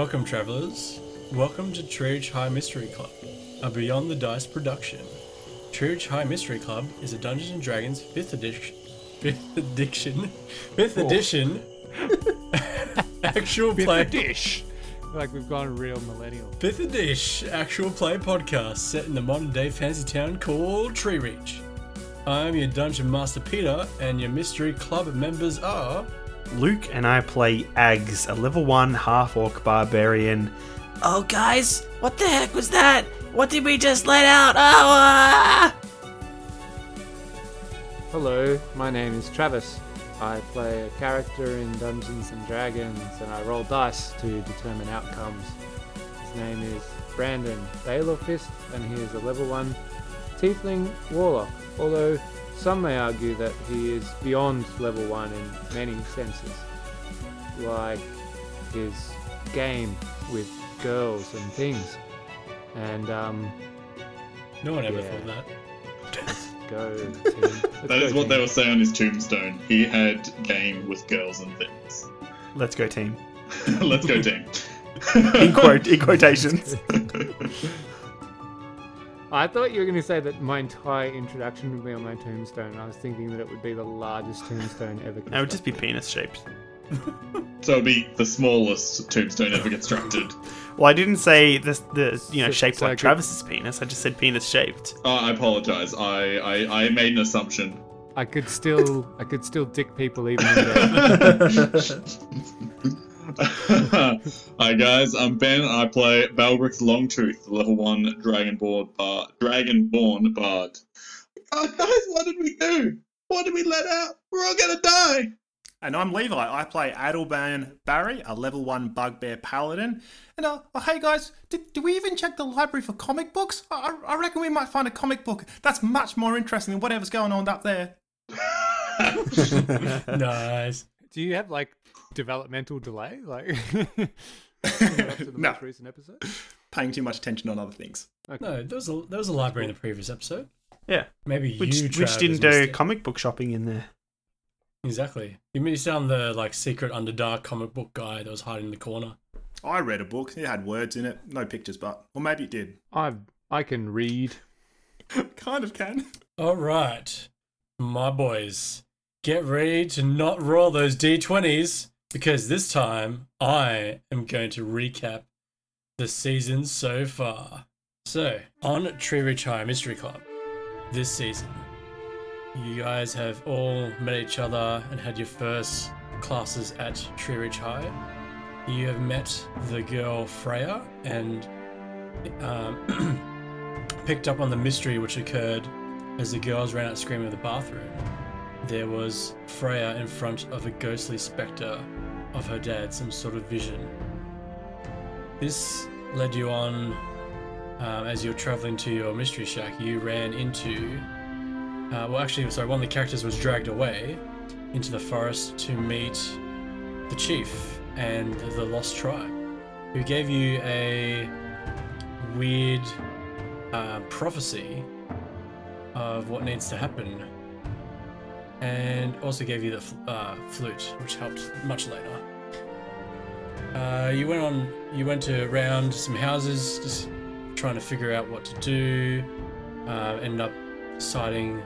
Welcome, travelers. Welcome to Treeridge High Mystery Club, a Beyond the Dice production. Treeridge High Mystery Club is a Dungeons and Dragons 5th edition, 5th edition, 5th edition actual play dish. Like we've gone real millennial. 5th edition actual play podcast set in the modern day fantasy town called Treeridge. I'm your Dungeon Master Peter, and your Mystery Club members are. Luke and I play Ags, a level 1 half orc barbarian. Oh, guys, what the heck was that? What did we just let out? Oh, ah! Hello, my name is Travis. I play a character in Dungeons and Dragons and I roll dice to determine outcomes. His name is Brandon Baylorfist and he is a level 1 Tiefling Warlock, although some may argue that he is beyond level 1 in many senses. Like his game with girls and things. And, um, No one ever Yeah. thought that. let's go, team. Let's That go, is what they will say on his tombstone. He had game with girls and things. Let's go, team. Let's go, team. In, quote, in quotations. I thought you were going to say that my entire introduction would be on my tombstone. I was thinking that it would be the largest tombstone ever. Constructed. It would just be penis shaped. so it'd be the smallest tombstone ever constructed. Well, I didn't say this, the you know So- shaped so I like could- Travis's penis. I just said penis shaped. Oh, I apologize. I, I, I made an assumption. I could still, I could still dick people even. In there. Hi guys, I'm Ben. I play Balgrix Longtooth, level one Dragonborn bard. Dragonborn bard. Oh, guys, what did we do? What did we let out? We're all gonna die. And I'm Levi. I play Adelban Barry, a level 1 bugbear paladin. And uh, oh, hey guys, did, did we even check the library for comic books? I, I I reckon we might find a comic book that's much more interesting than whatever's going on up there. nice. Do you have like developmental delay, like to the No. most recent episode? Paying too much attention on other things. No, there was a there was a library in the previous episode. Yeah. Maybe Which, you, which didn't do comic book shopping in there. Exactly. You missed out on the like secret underdark comic book guy that was hiding in the corner. I read a book. It had words in it. No pictures, but. Or maybe it did. I I can read. kind of can. All right, my boys, get ready to not roll those d20s because this time I am going to recap the season so far. So, on Tree Ridge High Mystery Club, this season, you guys have all met each other and had your first classes at Tree Ridge High. You have met the girl Freya and um, picked up on the mystery which occurred as the girls ran out screaming in the bathroom. There was Freya in front of a ghostly spectre of her dad, some sort of vision. This led you on um, as you're traveling to your mystery shack. You ran into, uh, well, actually, sorry, one of the characters was dragged away into the forest to meet the chief and the lost tribe, who gave you a weird uh, prophecy of what needs to happen, and also gave you the uh, flute, which helped much later. Uh, you went on. You went around some houses, just trying to figure out what to do. Uh, ended up deciding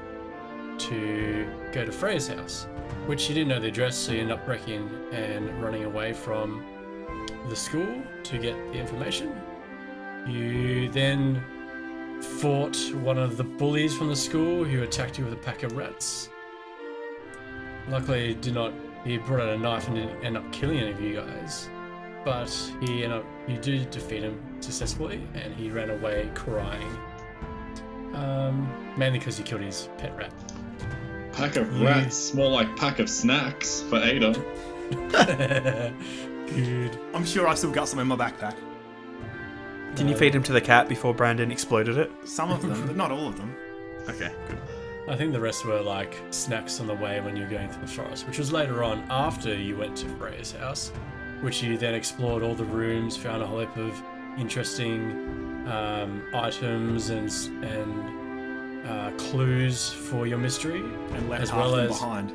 to go to Freya's house, which you didn't know the address, so you ended up wrecking and running away from the school to get the information. You then fought one of the bullies from the school who attacked you with a pack of rats. Luckily, he did not. He brought out a knife and didn't end up killing any of you guys. But he ended up. You did defeat him successfully, and he ran away crying. Um, mainly because you killed his pet rat. Pack of Yeah. rats, more like pack of snacks for Ada. Good. I'm sure I still got some in my backpack. Didn't you feed him to the cat before Brandon exploded it? Some of them, but not all of them. Okay, good. I think the rest were like snacks on the way when you were going through the forest, which was later on after you went to Freya's house, which you then explored all the rooms, found a whole heap of interesting um, items and and uh, clues for your mystery, And left as half well as behind.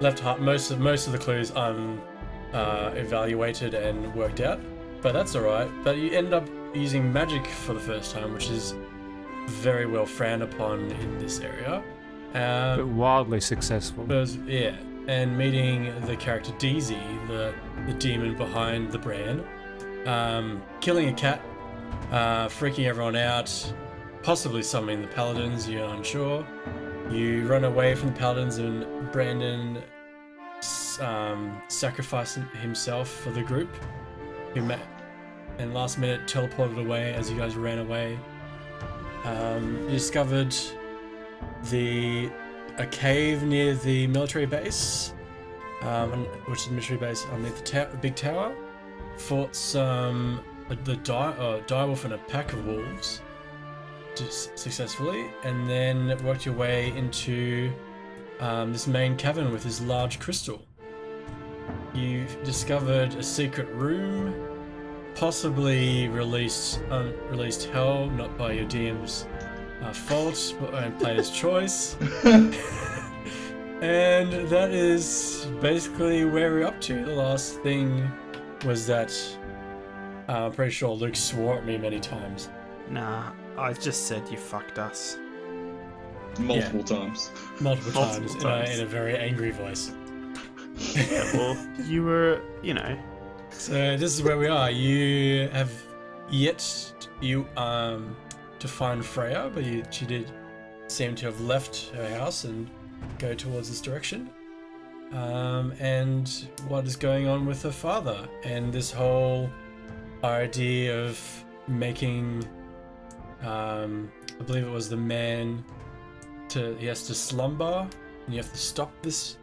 left ha- most of most of the clues un uh, evaluated and worked out, but that's all right. But you end up using magic for the first time, which is very well frowned upon in this area. But Um, wildly successful. but yeah, and meeting the character Deezy, the the demon behind the brand, um, killing a cat, uh, freaking everyone out, possibly summoning the paladins. You're unsure. You run away from the paladins, and Brandon um, sacrificed himself for the group. Who met and last minute teleported away as you guys ran away. Um, you discovered the a cave near the military base, um, which is the military base underneath the, ta- big tower. Fought some uh, the di- uh, direwolf and a pack of wolves just successfully, and then worked your way into um, this main cavern with this large crystal. You've discovered a secret room, possibly released unreleased hell, not by your DM's uh, fault, but and player's choice. and that is basically where we're up to. The last thing was that uh, I'm pretty sure Luke swore at me many times. Nah, I just said you fucked us. Multiple times. Multiple, Multiple times, in a- times. In, a, very angry voice. Yeah, well, you were, you know, So this is where we are. You have yet you um to find Freya, but you, she did seem to have left her house and go towards this direction. Um, and what is going on with her father and this whole idea of making um I believe it was the man to he has to slumber and you have to stop this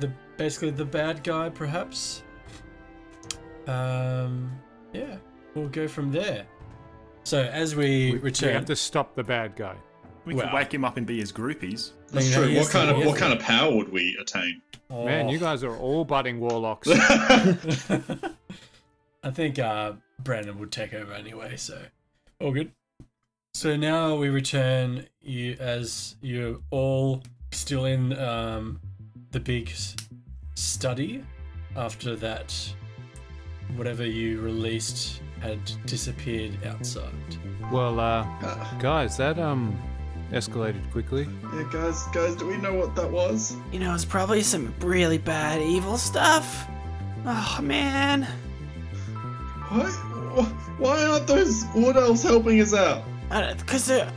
the basically the bad guy perhaps um, yeah, we'll go from there. So as we, We, we return, have to stop the bad guy. We Well- could wake him up and be his groupies. That's true. What kind of the- what kind of power would we attain? Man, Oh. you guys are all budding warlocks. I think uh, Brandon would take over anyway, so all good. So now we return you as you're all still in um, the big study after that whatever you released had disappeared outside. well, uh, Uh, guys, that um escalated quickly. yeah, guys, guys, do we know what that was? You know, it's probably some really bad evil stuff. Oh man. Why, why aren't those wood elves helping us out? Because they're.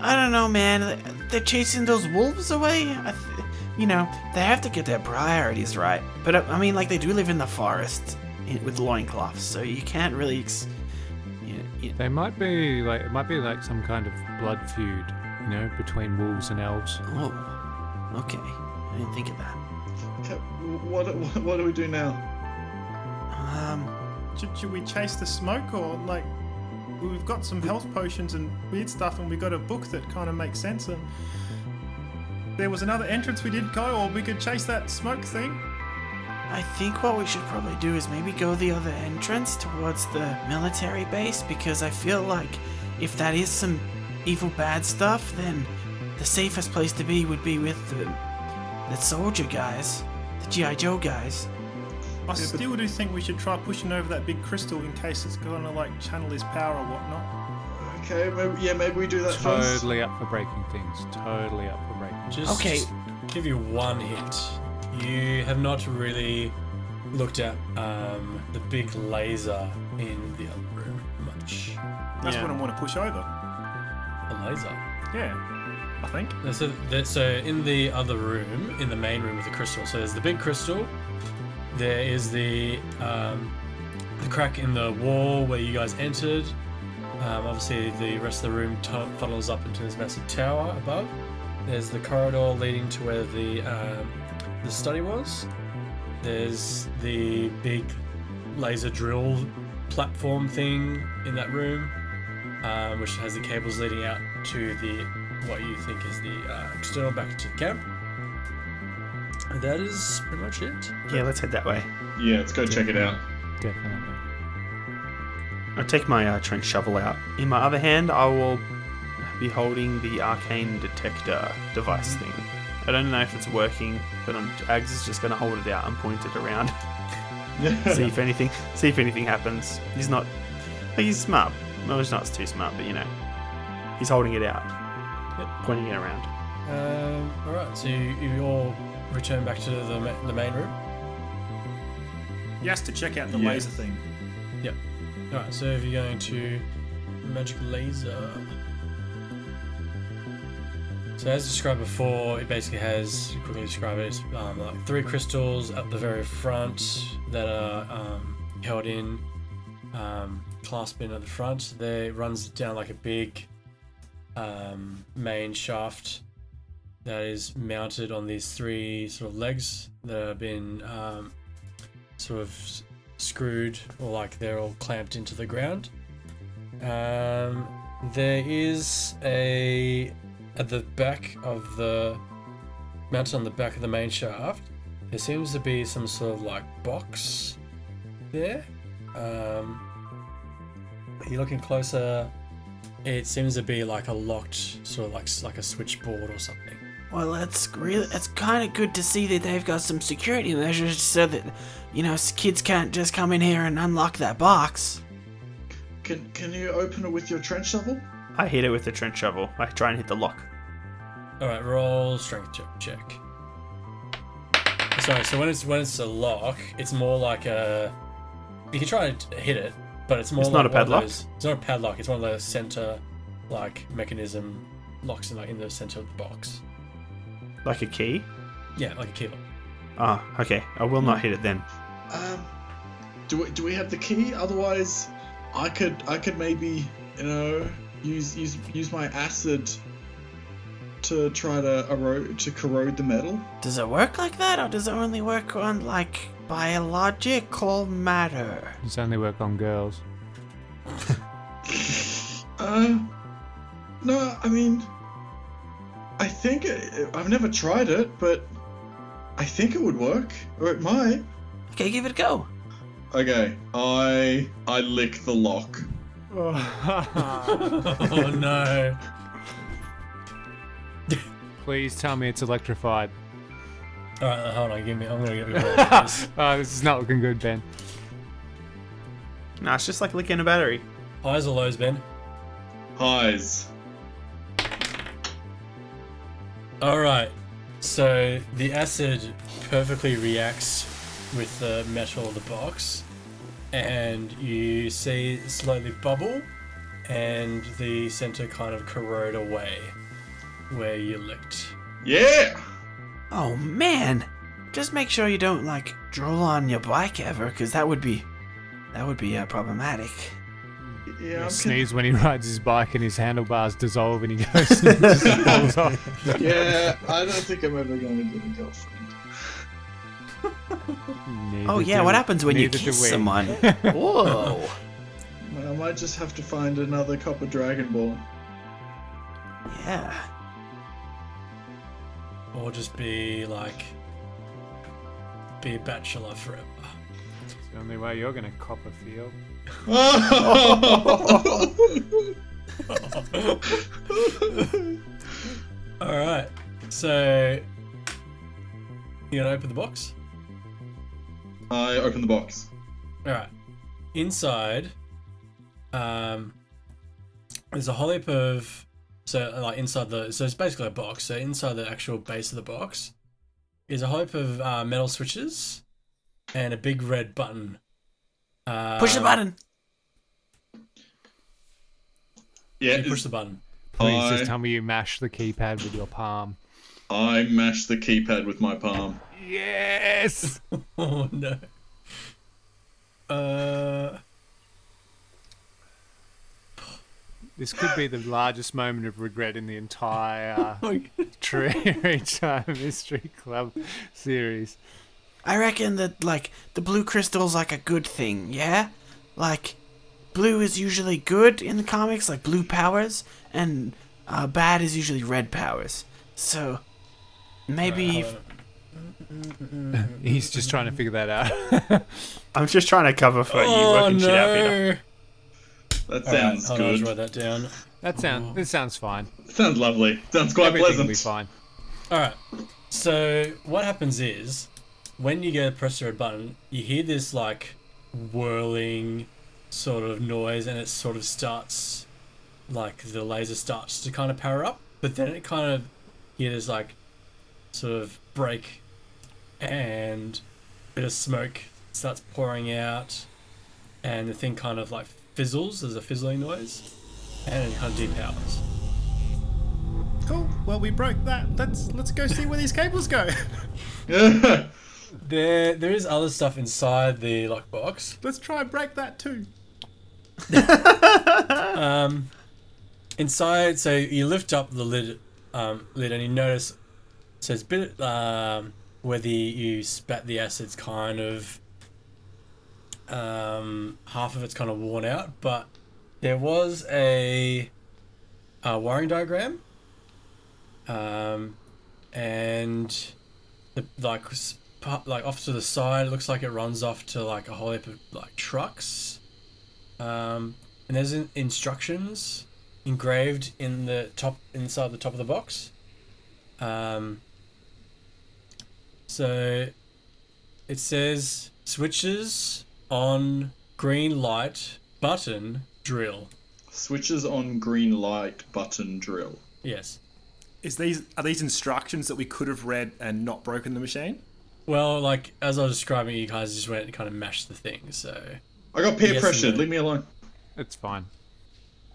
I don't know, man. They're chasing those wolves away. I th- you know, they have to get their priorities right. But uh, I mean, like, they do live in the forest in- with loincloths, so you can't really. Ex- you, you, They might be like it might be like some kind of blood feud, you know, between wolves and elves. oh, okay. I didn't think of that. What, what, what do we do now? Um, Should, should we chase the smoke or like we've got some health potions and weird stuff and we got a book that kind of makes sense and there was another entrance we didn't go or we could chase that smoke thing. I think what we should probably do is maybe go the other entrance towards the military base because I feel like if that is some evil bad stuff, then the safest place to be would be with the, the soldier guys, the G.I. Joe guys. I still do think we should try pushing over that big crystal in case it's gonna like channel his power or whatnot. Okay, maybe, yeah, maybe we do that first. Totally up for breaking things. Totally up for breaking. Just Okay. give you one hint. You have not really looked at um, the big laser in the other room much. That's Yeah. what I want to push over. A laser. Yeah, I think. So, that, so in the other room, in the main room with the crystal, so there's the big crystal. There is the um, the crack in the wall where you guys entered. Um, obviously, the rest of the room t- funnels up into this massive tower above. There's the corridor leading to where the um, the study was. There's the big laser drill platform thing in that room, um, which has the cables leading out to the what you think is the uh, external back to the camp. And that is pretty much it. yeah, let's head that way. Yeah, let's go check it out. Definitely. I take my uh, trench shovel out. In my other hand, I will be holding the arcane detector device thing. I don't know if it's working, but I'm, Ags is just going to hold it out and point it around. see if anything. See if anything happens. He's not. He's smart. Well, he's not too smart, but you know, he's holding it out, pointing it around. Um, all right, so you, you all return back to the, ma- the main room. Yes, to check out the Yeah. laser thing. Yep. All right, so if you're going to magic laser. So as described before, it basically has quickly describe it. Um, like three crystals at the very front that are um, held in, um, at the front. There runs down like a big um, main shaft that is mounted on these three sort of legs that have been um, sort of screwed or like they're all clamped into the ground. Um, there is a at the back of the mounted on the back of the main shaft. There seems to be some sort of like box there. Um, you're looking closer. It seems to be like a locked sort of like like a switchboard or something. Well, it's really it's kind of good to see that they've got some security measures so that you know kids can't just come in here and unlock that box. Can can you open it with your trench shovel? I hit it with the trench shovel. I try and hit the lock. All right, roll strength check. check. Sorry, so when it's when it's a lock, it's more like a. You can try to hit it, but it's more. It's like not a padlock? those- it's not a padlock. It's one of the center, like mechanism locks in like in the center of the box. Like a key. Yeah, like a key lock. Ah, okay. I will not hit it then. Um, do we do we have the key? Otherwise, I could I could maybe you know use use use my acid to try to erode to corrode the metal. Does it work like that, or does it only work on like biological matter? It's only work on girls. Uh, no, I mean, I think it, I've never tried it, but I think it would work, or it might. Okay, give it a go. Okay, I I lick the lock. oh no! Please tell me it's electrified. All right, hold on. Give me. I'm gonna get rid this. oh, this is not looking good, Ben. Nah, it's just like licking a battery. Highs or lows, Ben? Highs. All right. So the acid perfectly reacts with the metal of the box, and you see it slowly bubble, and the center kind of corrode away where you licked. Yeah. Oh man, just make sure you don't like drool on your bike ever, because that would be that would be uh, problematic. Yeah. He I'm con- sneezes when he rides his bike and his handlebars dissolve and he goes and just falls off. yeah. I don't think I'm ever going to get a girlfriend. Oh yeah, do- what happens when you kiss someone? Whoa. I might just have to find another copper dragonborn. Yeah. Or just be like, be a bachelor forever. It's the only way you're gonna cop a feel. All right. So you gonna open the box? I open the box. All right. Inside, um, there's a whole heap of so like inside the so it's basically a box. So inside the actual base of the box is a whole heap of uh, metal switches and a big red button. Uh, Push the button. Yeah. You push the button. Please I, just tell me you mash the keypad with your palm. I mash the keypad with my palm. Yes! Oh no. Uh, This could be the largest moment of regret in the entire oh, Tree Time Mystery Club series. I reckon that like the blue crystal's like a good thing, yeah? Like blue is usually good in the comics, like blue powers, and uh, bad is usually red powers. So maybe hold He's just trying to figure that out. I'm just trying to cover for you oh working shit out, Peter. No! That All right, sounds hold on, I'll good. write that down. that sounds oh. this sounds fine. Sounds lovely. Sounds quite Everything will pleasant. be fine. All right. So what happens is, when you go to press the red button, you hear this like whirling sort of noise, and it sort of starts, like the laser starts to kind of power up, but then it kind of hear this like sort of break, and a bit of smoke starts pouring out, and the thing kind of like fizzles. There's a fizzling noise, and it kind of depowers. Cool. Well, we broke that. Let's let's go see where these cables go. There, there is other stuff inside the lockbox. let's try and break that too. Um, inside, so you lift up the lid, um, lid, and you notice so it's a bit um, where the you spat the acid's kind of um, half of it's kind of worn out, but there was a, a wiring diagram, um, and the like like off to the side, it looks like it runs off to like a whole heap of like trucks. Um, and there's in- instructions engraved in the top inside the top of the box. Um, so it says switches on green light button drill. Switches on green light button drill. Yes. Is these are these instructions that we could have read and not broken the machine? Well, like as I was describing, you guys just went and kind of mashed the thing. So I got peer Yes pressured. Leave me alone. It's fine.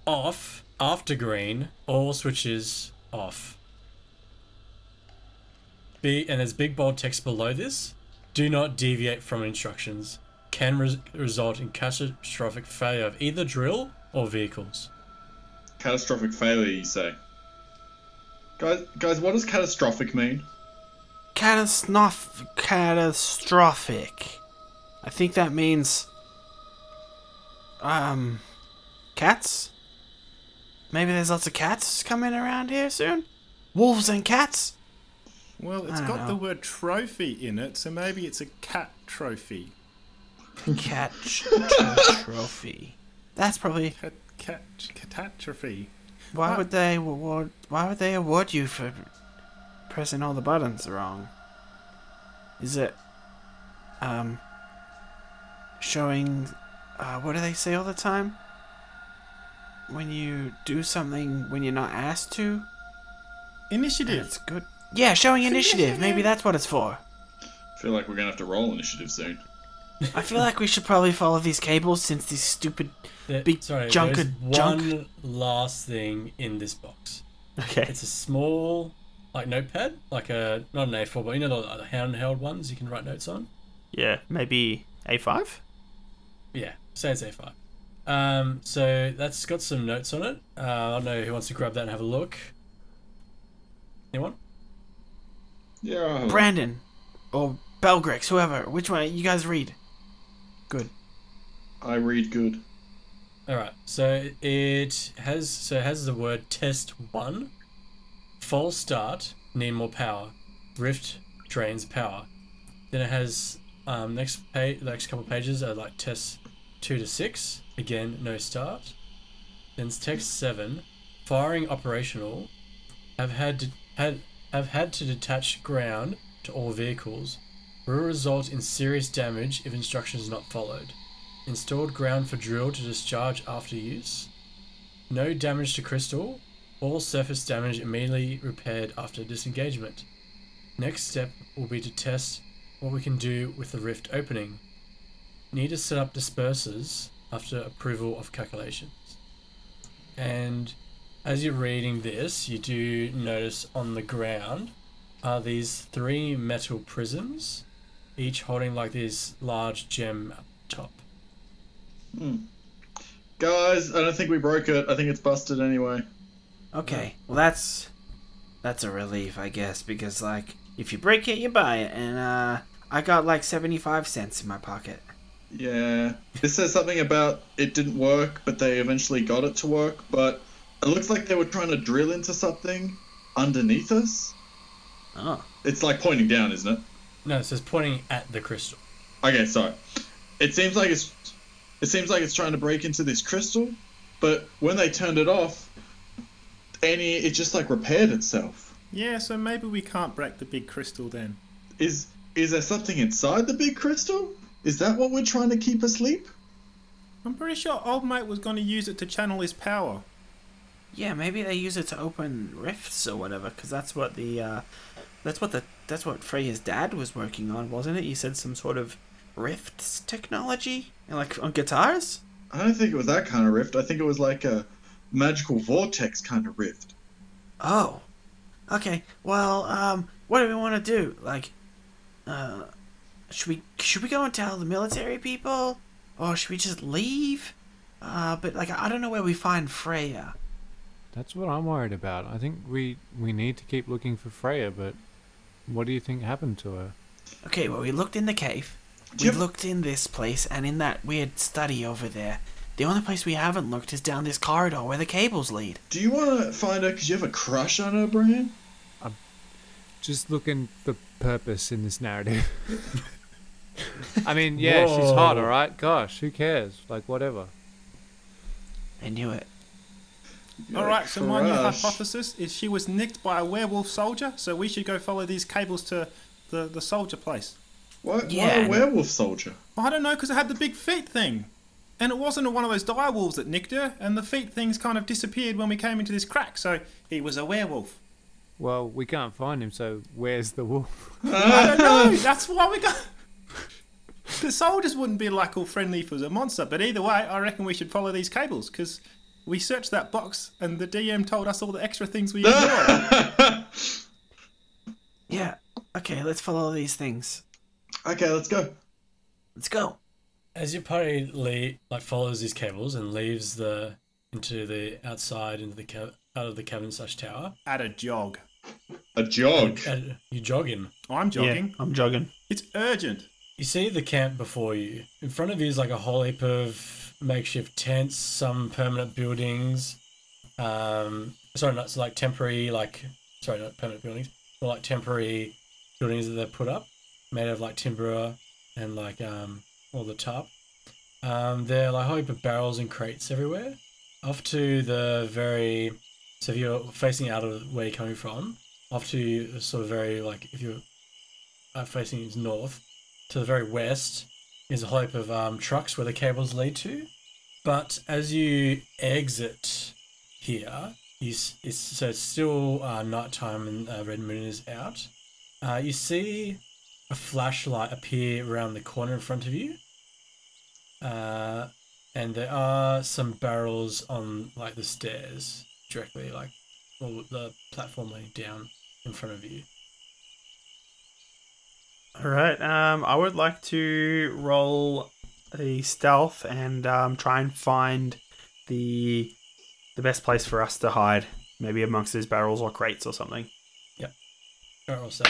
off after green, all switches off. B and there's big bold text below this. Do not deviate from instructions. Can res- result in catastrophic failure of either drill or vehicles. Catastrophic failure, you say? Guys, guys, what does catastrophic mean? Catastrophic. Catastrophic. I think that means. Um. Cats? Maybe there's lots of cats coming around here soon? Wolves and cats? Well, it's don't got the word trophy in it, so maybe it's a cat trophy. Cat ch- trophy. That's probably. Cat, cat, catastrophe. Why would they award? Why would they award you for pressing all the buttons wrong? Is it um showing? Uh, what do they say all the time? When you do something when you're not asked to, Initiative. it's good. Yeah, showing initiative. Maybe that's what it's for. I feel like we're gonna have to roll initiative soon. I feel like we should probably follow these cables since these stupid. There- Big sorry, junk there's of one last thing in this box. Okay. It's a small, like notepad, like a not an A4, but you know the, the handheld ones you can write notes on. Yeah, maybe A5? Yeah, say it's A5. Um, so that's got some notes on it. Uh, I don't know who wants to grab that and have a look. Anyone? Yeah, I'll have a- Brandon, or Balgrix, whoever. Which one? You guys read. Good. I read good. All right. So it has so it has the word test one. False start. Need more power. Rift drains power. Then it has um, next page. The next couple pages are like tests two to six. Again, no start. Then it's text seven. Firing operational. Have had to, had have had to detach ground to all vehicles. Will result in serious damage if instructions not followed. Installed ground for drill to discharge after use. No damage to crystal. All surface damage immediately repaired after disengagement. Next step will be to test what we can do with the rift opening. Need to set up dispersers after approval of calculations. And as you're reading this, you do notice on the ground are these three metal prisms, each holding like this large gem up top. Guys, I don't think we broke it. I think it's busted anyway. Okay. Well, that's that's a relief, I guess, because like if you break it, you buy it, and uh, I got like seventy-five cents in my pocket. Yeah. This says something about it didn't work, but they eventually got it to work. But it looks like they were trying to drill into something underneath us. Oh. It's like pointing down, isn't it? No, it says pointing at the crystal. Okay, sorry. It seems like it's it seems like it's trying to break into this crystal, but when they turned it off, any it just like repaired itself. Yeah, so maybe we can't break the big crystal then. Is is there something inside the big crystal? Is that what we're trying to keep asleep? I'm pretty sure old mate was going to use it to channel his power. Yeah, maybe they use it to open rifts or whatever, because that's what the uh, that's what the that's what Freya's dad was working on, wasn't it? You said some sort of rifts technology, and like on guitars. I don't think it was that kind of rift. I think it was like a magical vortex kind of rift. Oh, okay. Well, um, what do we want to do? Like, uh, should we should we go and tell the military people, or should we just leave? Uh, but like, I don't know where we find Freya. That's what I'm worried about. I think we we need to keep looking for Freya, but what do you think happened to her? Okay, well, we looked in the cave. We you have- looked in this place and in that weird study over there. The only place we haven't looked is down this corridor where the cables lead. Do you want to find her because you have a crush on her, Brian? I'm Just looking for purpose in this narrative. I mean, yeah, she's hot, all right. Gosh, who cares? Like, whatever. I knew it. All right, so my new crush. hypothesis is she was nicked by a werewolf soldier, so we should go follow these cables to the, the soldier place. Why, why Yeah. a werewolf soldier? I don't know, because it had the big feet thing. And it wasn't one of those dire wolves that nicked her, and the feet things kind of disappeared when we came into this crack, so he was a werewolf. Well, we can't find him, so where's the wolf? I don't know, that's why we got. The soldiers wouldn't be like all friendly if it was a monster, but either way, I reckon we should follow these cables, because we searched that box, and the DM told us all the extra things we ignored. Yeah. Okay, let's follow these things. okay, let's go. Let's go. As your party le- like follows these cables and leaves the into the outside into the ca- out of the cabin slash tower, At a jog. A jog. and you jog in. I'm jogging. Yeah, I'm jogging. It's urgent. You see the camp before you. In front of you is like a whole heap of makeshift tents, some permanent buildings. Um, sorry, not so like temporary, like sorry, not permanent buildings, but like temporary buildings that they put up, made of like timber and like um all the tarp. Um, there are like a heap of barrels and crates everywhere. Off to the very, so if you're facing out of where you're coming from, off to sort of very like if you're uh, facing north, to the very west is a whole heap of um, trucks where the cables lead to. But as you exit here, you it's, so it's still uh, nighttime and uh, red moon is out. Uh, you see a flashlight appear around the corner in front of you. Uh, and there are some barrels on like the stairs directly, like well, the platform leading down in front of you. All right. Um, I would like to roll a stealth and um, try and find the the best place for us to hide. Maybe amongst these barrels or crates or something. Barrel set.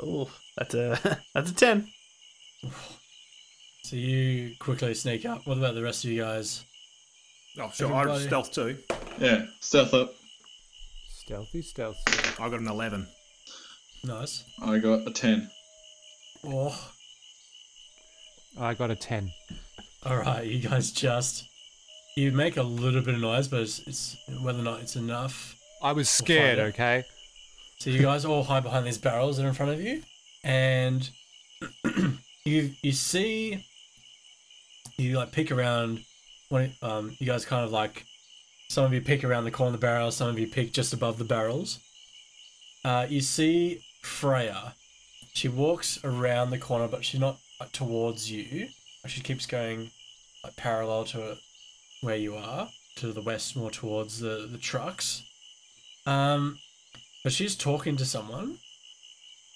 Oh, that's a that's a ten. So you quickly sneak up. What about the rest of you guys? Oh, sure. I Everybody- stealth too. Yeah, stealth up. Stealthy, stealthy. I got an 11. Nice. I got a 10. Oh, I got a 10. all right. You guys just you make a little bit of noise, but it's, it's whether or not it's enough. I was find scared, it. okay? So you guys all hide behind these barrels that are in front of you, and you you see you like peek around. When um you guys kind of like some of you peek around the corner of the barrels, some of you peek just above the barrels. Uh, you see Freya. She walks around the corner, but she's not like, towards you. She keeps going like parallel to where you are, to the west, more towards the the trucks. Um, but she's talking to someone,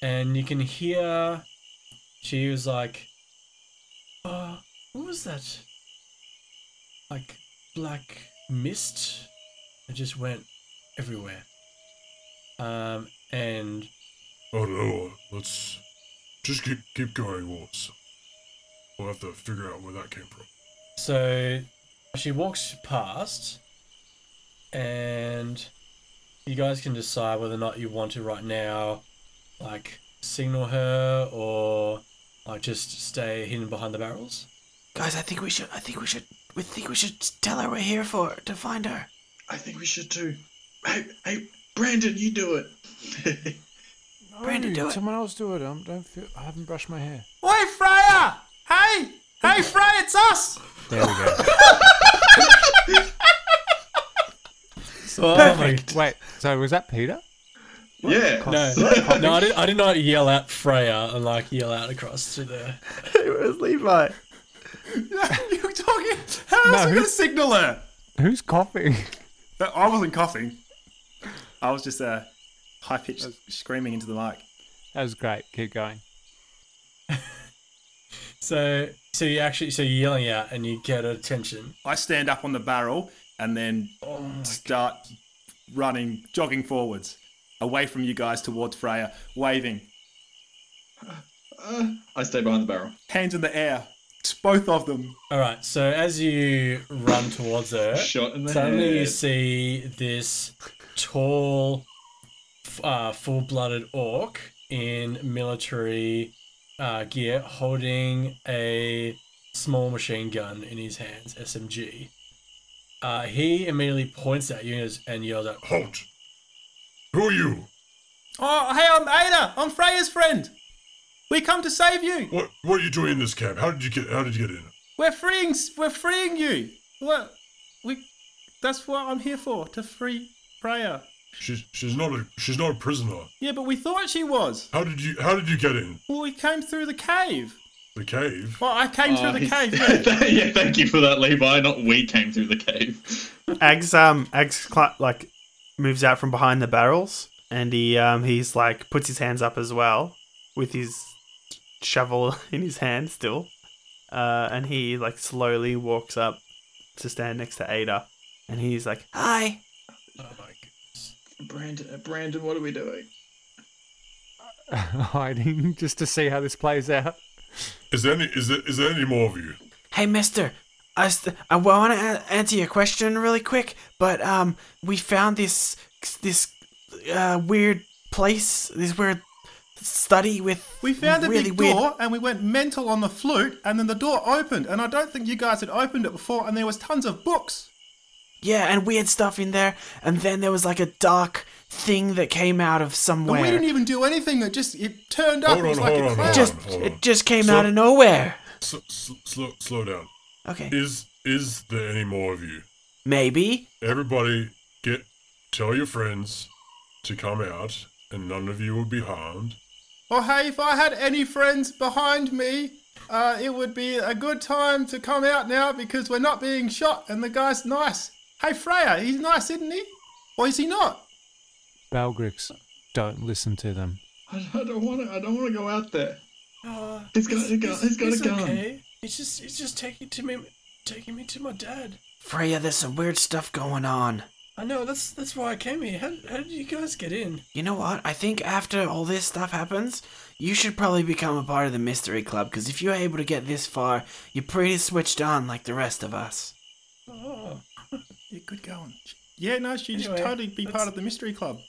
and you can hear. She was like, "Oh, what was that? Like black mist that just went everywhere." Um, and Oh, I don't know. Let's just keep keep going, Waltz. We'll have to figure out where that came from. So she walks past, and you guys can decide whether or not you want to right now, like signal her or like just stay hidden behind the barrels. Guys, I think we should. I think we should. We think we should tell her we're here for to find her. I think we should too. Hey, hey, Brandon, you do it. Brandon, do it. Someone else do it. I don't feel. I haven't brushed my hair. Oi, Freya! Hey! Hey, Freya, it's us! There we go. Oh my Wait. So was that Peter? yeah. No, no, I did, I did not yell out Freya and like yell out across to the. Where's Levi? You're talking. How else No, are we going to signal her? Who's coughing? But I wasn't coughing. I was just uh, high pitched screaming into the mic. That was great. Keep going. So, so you actually, so you're yelling out and you get attention. I stand up on the barrel and then start running, jogging forwards, away from you guys towards Freya, waving, Uh, I stay behind the barrel. hands in the air. It's both of them. All right. So as you run towards her, Shot in the suddenly you see this tall, uh, full-blooded orc in military uh, gear, holding a small machine gun in his hands, SMG. Uh, he immediately points at you and and yells out, Halt! Who are you? Oh, hey, I'm Ada. I'm Freya's friend. We come to save you. What What are you doing in this camp? How did you get How did you get in? We're freeing. We're freeing you. What? We. That's what I'm here for. To free Freya. She's She's not a She's not a prisoner. Yeah, but we thought she was. How did you How did you get in Well, we came through the cave. the cave? Well, I came Oh, through the cave. Yeah. yeah, thank you for that, Levi. Not we came through the cave. Ags um Ags cl- like moves out from behind the barrels and he um he's like puts his hands up as well with his shovel in his hand still. Uh and he like slowly walks up to stand next to Ada and he's like Hi. "Oh my goodness." Brandon, uh, Brandon, what are we doing? Hiding just to see how this plays out. Is there any Is there Is there any more of you? Hey, Mister. I, st- I want to a- answer your question really quick, but um, we found this this uh, weird place, this weird study with We found a really big weird. door and we went mental on the flute, and then the door opened, and I don't think you guys had opened it before, and there was tons of books. Yeah, and weird stuff in there, and then there was like a dark thing that came out of somewhere. And somewhere. we didn't even do anything. It just it turned up. Hold it was on, like hold a on, cloud. hold just hold on. it just came So- out of nowhere. S- s- slow Slow down. Okay, Is Is there any more of you? maybe. Everybody, get tell your friends to come out, and none of you will be harmed. Oh, hey, if I had any friends behind me, uh, it would be a good time to come out now because we're not being shot and the guy's nice. Hey, Freya, he's nice, isn't he? Or is he not? Balgrix, don't listen to them. I, I don't want to. I don't want to go out there. Oh, He's got it's- a gun- he's got a it's gun. Okay. He's just he's just taking to me taking me to my dad. Freya, there's some weird stuff going on. I know that's that's why I came here. How, how did you guys get in? You know what? I think after all this stuff happens, you should probably become a part of the mystery club. Because if you're able to get this far, you're pretty switched on like the rest of us. Oh, Yeah, good going. Yeah, no, she should Anyway, totally be part let's- of the mystery club.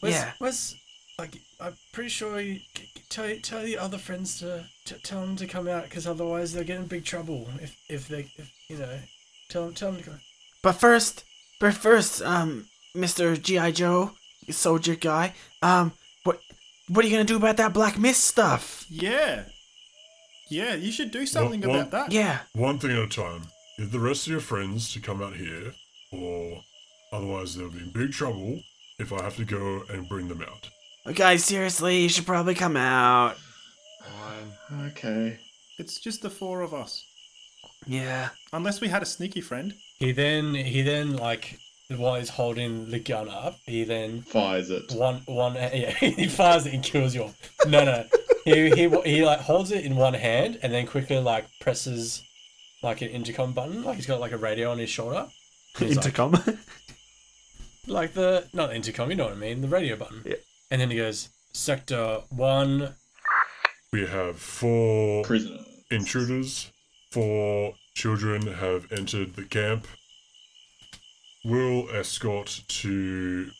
where's, Yeah. Where's like I'm pretty sure you c- c- tell tell the other friends to, to tell them to come out because otherwise they'll get in big trouble if if they if, you know tell them tell them to come. But first, but first, um, Mr. G.I. Joe, soldier guy, um, what, what are you gonna do about that Black Mist stuff? Yeah. Yeah, you should do something Well, about that. Yeah, One thing at a time. Get the rest of your friends to come out here, or otherwise they'll be in big trouble if I have to go and bring them out. Okay, seriously, you should probably come out. Fine. Okay. It's just the four of us. Yeah. Unless we had a sneaky friend. He then he then like while he's holding the gun up, he then Fires it. one one yeah he fires it and kills you. No no, he he he like holds it in one hand and then quickly like presses like an intercom button. Like he's got like a radio on his shoulder. He's like- intercom. like the not the intercom, you know what I mean, the radio button. Yeah. And then he goes sector one. We have four Prisoner. intruders. Four children have entered the camp. Will escort to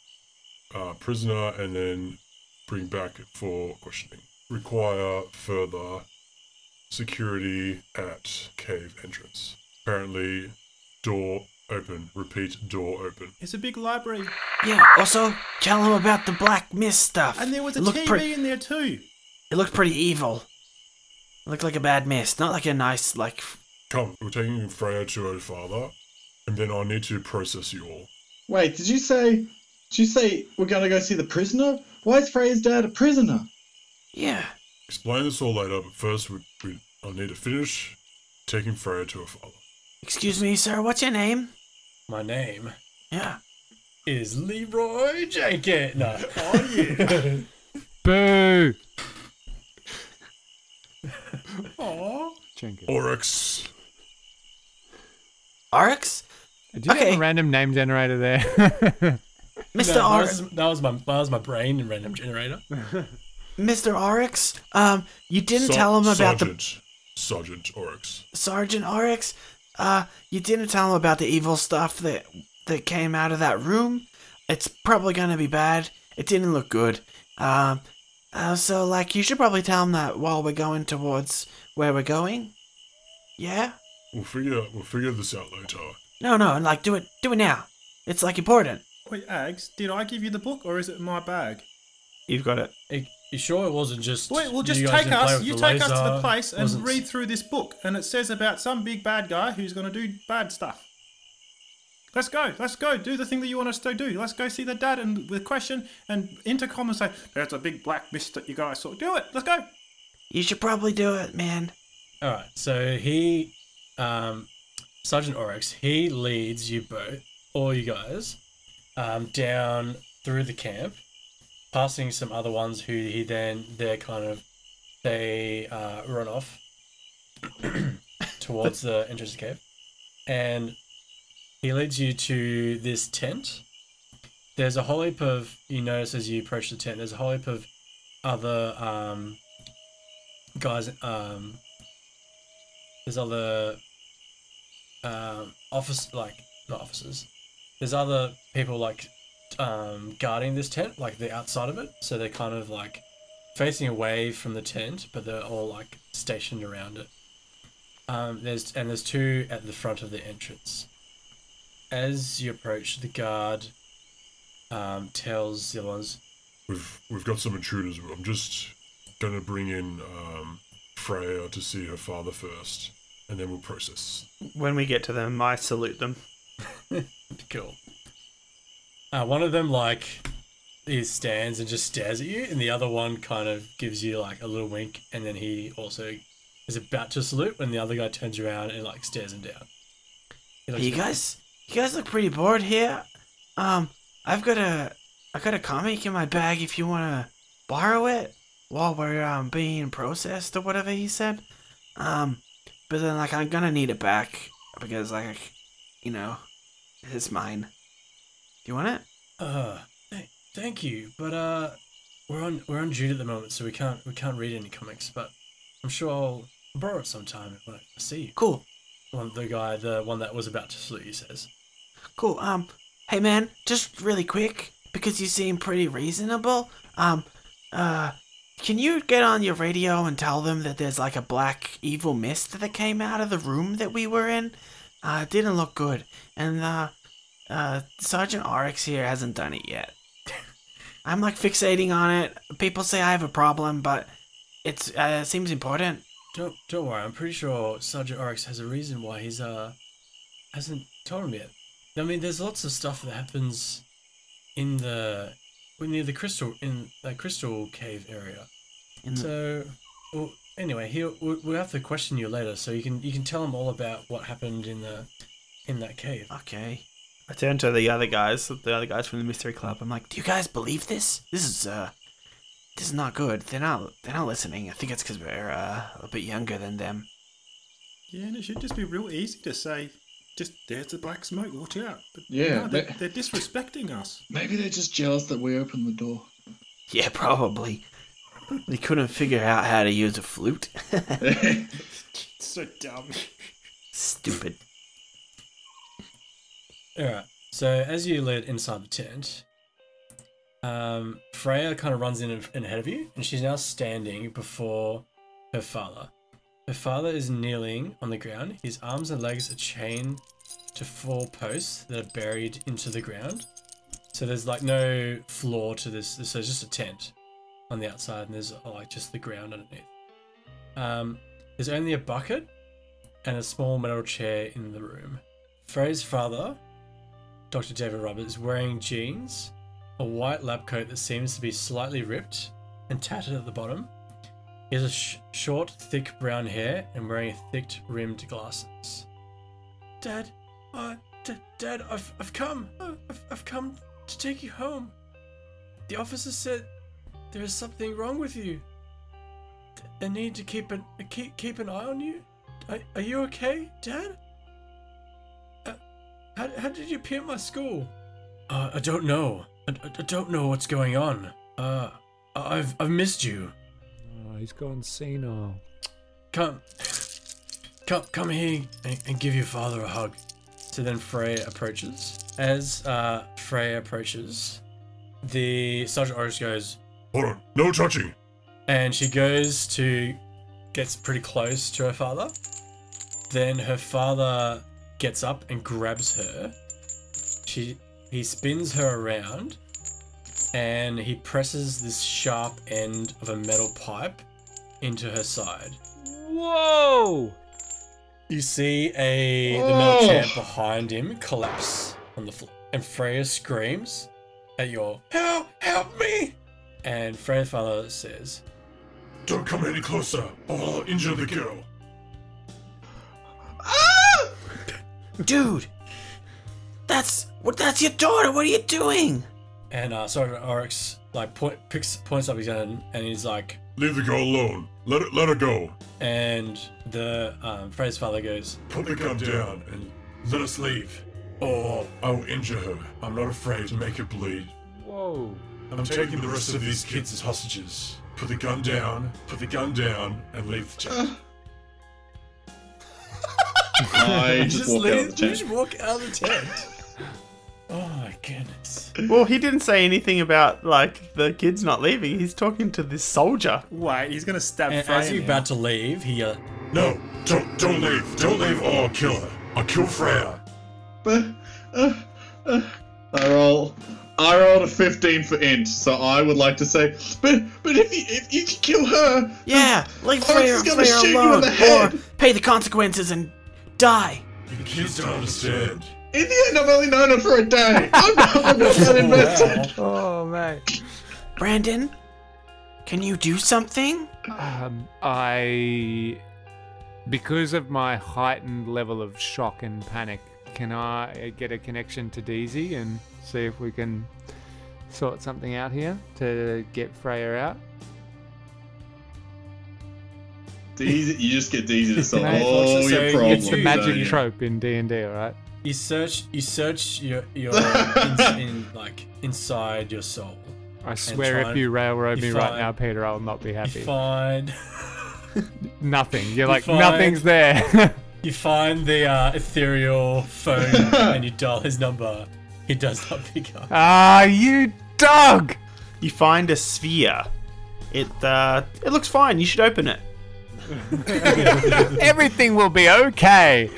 uh, prisoner and then bring back for questioning. Require further security at cave entrance. Apparently, door open. Repeat, door open. It's a big library. Yeah. Also, tell him about the black mist stuff. And there was a it looked TV pre- in there too. it looked pretty evil. It looked like a bad mist, not like a nice like. Come, we're taking Freya to her father, and then I need to process you all. Wait, did you say? Did you say we're gonna go see the prisoner? Why is Freya's dad a prisoner? Yeah. Explain this all later, but first we, we I need to finish taking Freya to her father. Excuse me, sir. What's your name? My name Yeah. is Leroy Jenkins. No. Oh yeah. Boo! Aw. Jenkins. Oryx. Oryx. Did you Okay. have a random name generator there? Mr. No, that, Oryx. was, that was my that was my brain and random generator. Mr. Oryx. Um, you didn't Ser- tell him about the Sergeant. Sergeant Oryx. Sergeant Oryx. Uh, you didn't tell him about the evil stuff that that came out of that room. It's probably gonna be bad. It didn't look good. Um, uh, so like you should probably tell him that while we're going towards where we're going. Yeah. We'll figure we'll figure this out later. No, no, and like do it, do it now. It's like important. Wait, Ags, did I give you the book or is it in my bag? You've got it. Hey, you sure it wasn't just? Wait, well, just you guys take us. You the take us to the place and Wasn't- read through this book, and it says about some big bad guy who's going to do bad stuff. Let's go. Let's go. Do the thing that you want us to do. Let's go see the dad and the question and intercom and say, "There's a big black mist that you guys saw." Do it. Let's go. You should probably do it, man. All right, so he, um, Sergeant Oryx, he leads you both, all you guys, um, down through the camp, passing some other ones who he then they're kind of they uh, run off towards the entrance of the cave, and he leads you to this tent. There's a whole heap of you notice as you approach the tent. There's a whole heap of other um, guys um, there's other um, office like not officers. There's other people like um, guarding this tent, like the outside of it. So they're kind of like facing away from the tent, but they're all like stationed around it. Um, there's and there's two at the front of the entrance. As you approach, the guard um, tells the other ones, We've we've got some intruders. I'm just gonna bring in um, Freya to see her father first, and then we'll process. When we get to them, I salute them. Cool. Uh, one of them like he stands and just stares at you, and the other one kind of gives you like a little wink, and then he also is about to salute when the other guy turns around and like stares him down. He looks you guys, you guys look pretty bored here. Um, I've got a, I got a comic in my bag if you wanna borrow it while we're um being processed or whatever he said. Um, but then like I'm gonna need it back because like, you know, it's mine. Do you want it? Uh, th- thank you, but uh, we're on we're on duty at the moment, so we can't we can't read any comics. But I'm sure I'll borrow it sometime when I see you. Cool, One the guy, the one that was about to salute you, says. cool. Um, hey man, just really quick because you seem pretty reasonable. Um, uh. Can you get on your radio and tell them that there's like a black evil mist that came out of the room that we were in? Uh, it didn't look good. And, uh, uh, Sergeant Oryx here hasn't done it yet. I'm like fixating on it. People say I have a problem, but it's, uh, it seems important. Don't don't worry. I'm pretty sure Sergeant Oryx has a reason why he's uh hasn't told him yet. I mean, there's lots of stuff that happens in the near the crystal in that crystal cave area. In So, well, anyway, he'll we'll, we'll have to question you later, so you can you can tell him all about what happened in the in that cave. Okay. I turn to the other guys, the other guys from the mystery club. I'm like, Do you guys believe this? This is, uh, this is not good. They're not, they're not listening. I think it's because we're, uh, a bit younger than them. Yeah, and it should just be real easy to say, just there's the black smoke. Watch out. But Yeah, no, they're, but- they're disrespecting us. Maybe they're just jealous that we opened the door. Yeah, probably. They couldn't figure out how to use a flute. So dumb. Stupid. All right. So as you lead inside the tent, um, Freya kind of runs in, in ahead of you, and she's now standing before her father. Her father is kneeling on the ground. His arms and legs are chained to four posts that are buried into the ground. So there's like no floor to this. So it's just a tent on the outside, and there's like just the ground underneath. Um, there's only a bucket and a small metal chair in the room. Frey's father, Dr. David Roberts, wearing jeans, a white lab coat that seems to be slightly ripped and tattered at the bottom. He has a sh- short, thick brown hair and wearing thick rimmed glasses. Dad, uh, d- Dad, I've, I've come. I've, I've come to take you home. The officer said there is something wrong with you. Th- They need to keep an keep keep an eye on you. Are, are you okay, Dad? How, how did you appear at my school? Uh, I don't know. I, I- I don't know what's going on. Uh, I've I've missed you. Oh, he's gone senile. Come, come, come here and, and give your father a hug. So then Frey approaches. As uh, Frey approaches, the Sergeant Orange goes, Hold on, no touching. and she goes to gets pretty close to her father. Then her father gets up and grabs her. She he spins her around and he presses this sharp end of a metal pipe into her side. Whoa! You see a the metal chair behind him collapse on the floor, and Freya screams at your help, help me! And Freya's father says, Don't come any closer, or I'll injure the girl. Dude, that's what? That's your daughter. What are you doing? and uh, Sergeant Oryx like point, picks points up his gun, and he's like, Leave the girl alone. Let it, let her go. and the um, Freya's father goes, Put the gun down and let us leave. Or I will injure her. I'm not afraid to make her bleed. Whoa! I'm taking the rest of these kids as hostages. Put the gun down, put the gun down, and leave the tent. I just, walk out of the tent. just walk out of the tent. oh my goodness! Well, he didn't say anything about like the kids not leaving. He's talking to this soldier. Wait, he's gonna stab And Freya. as you're now. about to leave, he uh, No, don't, don't leave. Don't leave, or I'll kill her. I'll kill Freya. But uh, uh, I roll. I rolled a 15 for int, so I would like to say, but but if you if you kill her, Yeah, leave Oryx Freya, is gonna Freya shoot you in alone, the head. or pay the consequences and die. The kids don't understand. in the end, I've only known her for a day. I'm not, I'm not that invested. Oh mate. Brandon, can you do something? Um, I, because of my heightened level of shock and panic, can I get a connection to Deezy and see if we can sort something out here to get Freya out? Easy, you just get easy to solve Mate, all so your it's problems. It's the magic don't you? trope in D and D, alright? you search you search your your in, in like inside your soul. I swear, if you railroad you me right now, Peter, I'll not be You happy. find Nothing. You're like find- nothing's there. you find the uh, ethereal phone and you dial his number. He does not pick up. ah, you dog! You find a sphere. It uh, it looks fine. You should open it. Everything will be okay.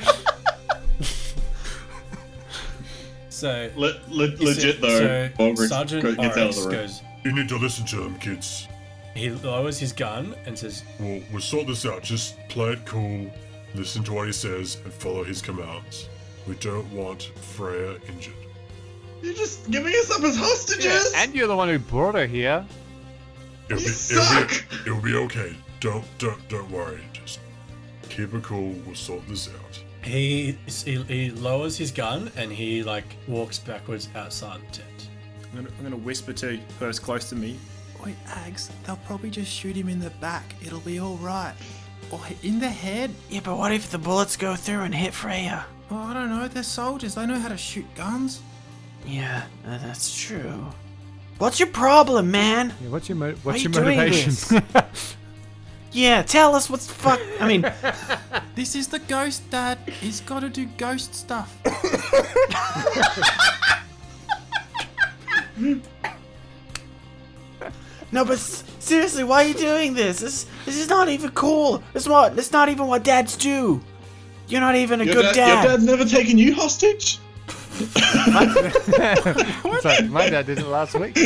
So Le- le- so- legit though, so Baldrick Sergeant go- gets out of Oryx the room. goes. You need to listen to them, kids. He lowers his gun and says, We'll, we'll sort this out. Just play it cool, listen to what he says, and follow his commands. We don't want Freya injured. You're just giving us up as hostages. and you're the one who brought her here. It'll You be, suck! It'll be, it'll be okay. Don't, don't, don't worry. Just keep it cool. We'll sort this out. he, he he lowers his gun and he like walks backwards outside the tent. I'm gonna, I'm gonna whisper to whoever's close to me. Oi, Ags, they'll probably just shoot him in the back. It'll be all right. Or in the head. Yeah, but what if the bullets go through and hit Freya? Oh, I don't know. They're soldiers. They know how to shoot guns. Yeah, uh, that's true. What's your problem, man? Yeah, what's your mo- what's you your doing motivation? Yeah, tell us what's the fuck. I mean, This is the ghost, Dad. He's got to do ghost stuff. no, but s- seriously, why are you doing this? This this is not even cool. This what? This not even what dads do. You're not even a Your, good dad, your dad. dad's never taken you hostage? Sorry, my dad did it last week.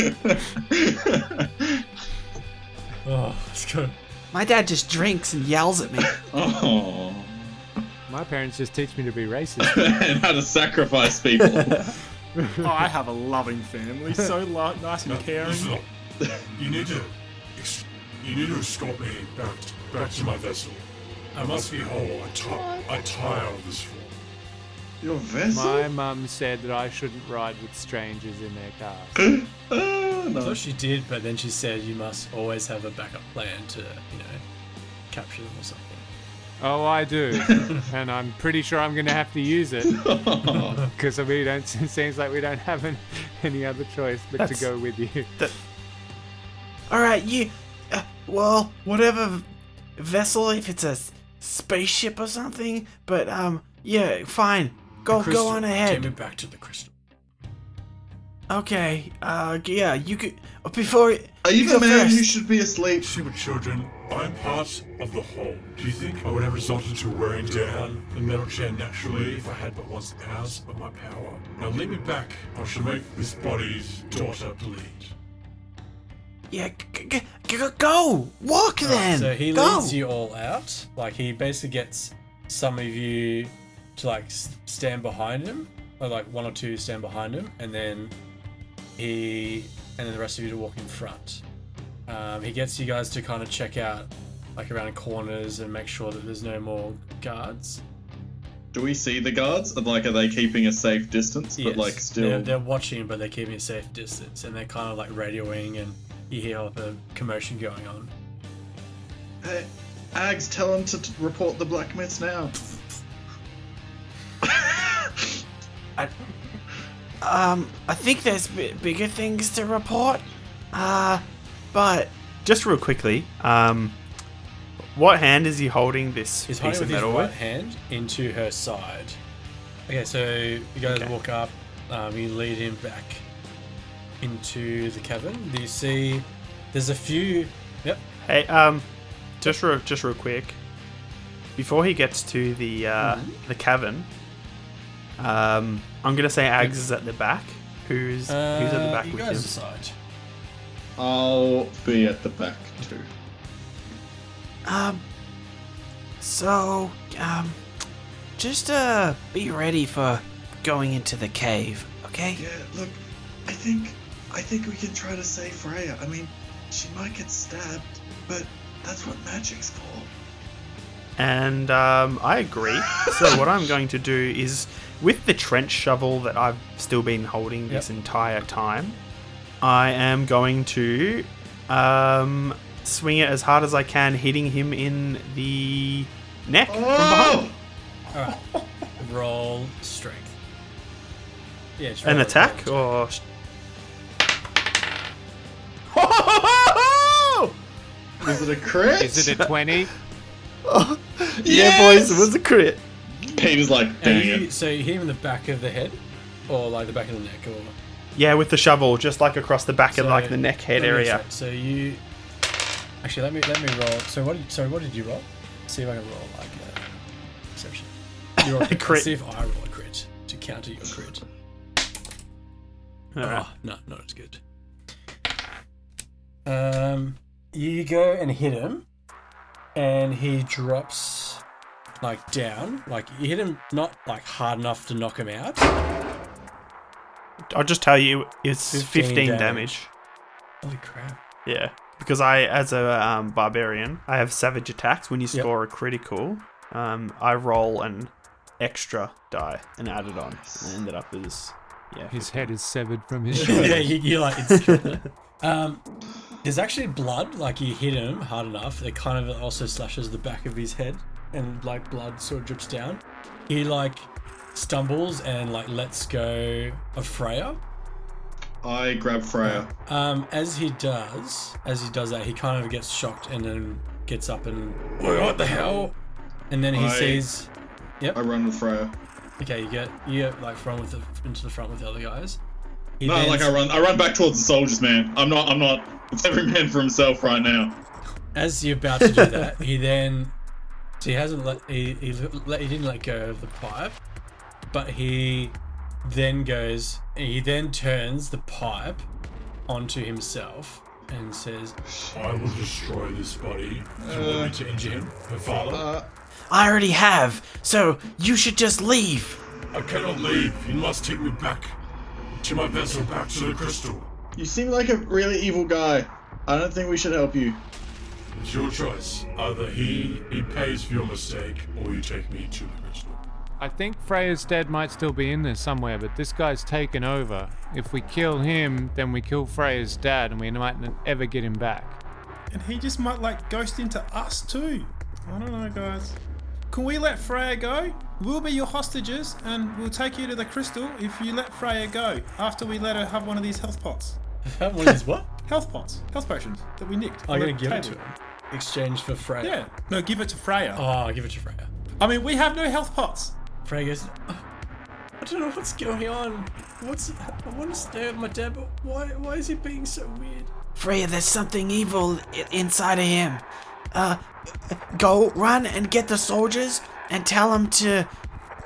Oh, let's go. My dad just drinks and yells at me. oh. My parents just teach me to be racist. and how to sacrifice people. Oh, I have a loving family, so lo- nice and caring. Listen up. You need to, you need to escort me back, back to my vessel. I must be whole. I tie, I tie all this for. Your vessel? My mum said that I shouldn't ride with strangers in their cars. I no. thought she did, but then she said you must always have a backup plan to, you know, capture them or something. Oh, I do, and I'm pretty sure I'm going to have to use it because we don't. It seems like we don't have an, any other choice but That's- to go with you. All right, you. Uh, well, whatever vessel, if it's a spaceship or something. But um, yeah, fine. Go Crystal, go on ahead. Take me ahead. back to the crystal. Okay. Uh, yeah, you could. uh, Before Are you go the man who should be asleep? Stupid children, I'm part of the whole. Do you think I would have resorted to wearing down the metal chair naturally if I had but one ounce of my power? Now lead me back, or I shall make this body's daughter bleed. Yeah, g- g- g- go walk then. So he go. leads you all out. Like he basically gets some of you to like stand behind him, or like one or two stand behind him, and then he and then the rest of you to walk in front. Um, he gets you guys to kind of check out like around corners and make sure that there's no more guards. Do we see the guards? And like, are they keeping a safe distance? Yes, But like, still. they're, they're watching, but they're keeping a safe distance, and they're kind of like radioing, and you hear all the commotion going on. Hey, Ags, tell them to t- report the black blacksmiths now. Um, I think there's b- bigger things to report. Uh, but Just real quickly, um, what hand is he holding this He's piece holding of with his metal right with? hand into her side. Okay, so you guys Okay. walk up. Um, you lead him back into the cavern. Do you see? There's a few. Yep. Hey, um, just real, just real quick, before he gets to the uh, Mm-hmm. the cavern, um, I'm gonna say Ags is at the back. Who's who's at the Uh, back you with guys him? decide. I'll be at the back too. um, so um, just uh, be ready for going into the cave. Okay. Yeah, look, I think, I think we can try to save Freya. I mean, she might get stabbed, but that's what magic's for. And um, I agree. so what I'm going to do is, with the trench shovel that I've still been holding this entire time, I am going to um, swing it as hard as I can, hitting him in the neck from behind. Oh! All right. roll strength. Yeah. just An roll- attack roll or? Is it a crit? Is it a 20? oh, Yeah, boys, it was a crit. Peter's like, And dang you, it. so you hit him in the back of the head, or like the back of the neck, or Yeah, with the shovel, just like across the back of So, like the neck head area. sense. So you actually let me let me roll. So what? Did, sorry, what did you roll? See if I can roll like a perception. You roll a crit. Crit. Let's see if I roll a crit to counter your crit. Alright. Oh, no, not as good. Um, you go and hit him, and he drops like down. Like you hit him not like hard enough to knock him out. I'll just tell you, it's 15 15, damage. damage. Holy crap! Yeah, because I, as a um, barbarian, I have savage attacks. When you Yep. score a critical, um, I roll an extra die and add it on. And ended up as yeah. His head is severed from his shoulder. yeah, you, you like instantly. um, there's actually blood. Like you hit him hard enough, it kind of also slashes the back of his head, and like blood sort of drips down. He like stumbles and like lets go of Freya. I grab Freya. Um, as he does, as he does that, he kind of gets shocked and then gets up and what the hell? And then he I- sees. Yep. I run with Freya. Okay, you get you get like front with the into the front with the other guys. He No, then- like I run. I run back towards the soldiers, man. I'm not. I'm not. It's every man for himself right now. as you're about to do that, he then So he hasn't let he, he, let, he didn't let go of the pipe, but he then goes he then turns the pipe onto himself and says, I will destroy this body. Do you want me to injure him? Her father? Uh, I already have, so you should just leave. I cannot leave. You must take me back to my vessel, back to the crystal. you seem like a really evil guy. I don't think we should help you. It's your choice. Either he he pays for your mistake, or you take me to the crystal. I think Freya's dead might still be in there somewhere, but this guy's taken over. If we kill him, then we kill Freya's dad, and we might not ever get him back. And he just might like ghost into us too. I don't know, guys. Can we let Freya go? We'll be your hostages and we'll take you to the crystal if you let Freya go after we let her have one of these health pots. "How one is what? Health pots, health potions that we nicked. I'm gonna give it to him. Exchange for Freya. Yeah. No, give it to Freya. Oh, I'll give it to Freya. I mean, we have no health pots. Freya goes, "Oh, I don't know what's going on. What's I want to stay with my dad, but why why is he being so weird? Freya, there's something evil i- inside of him. Uh, go run and get the soldiers and tell them to,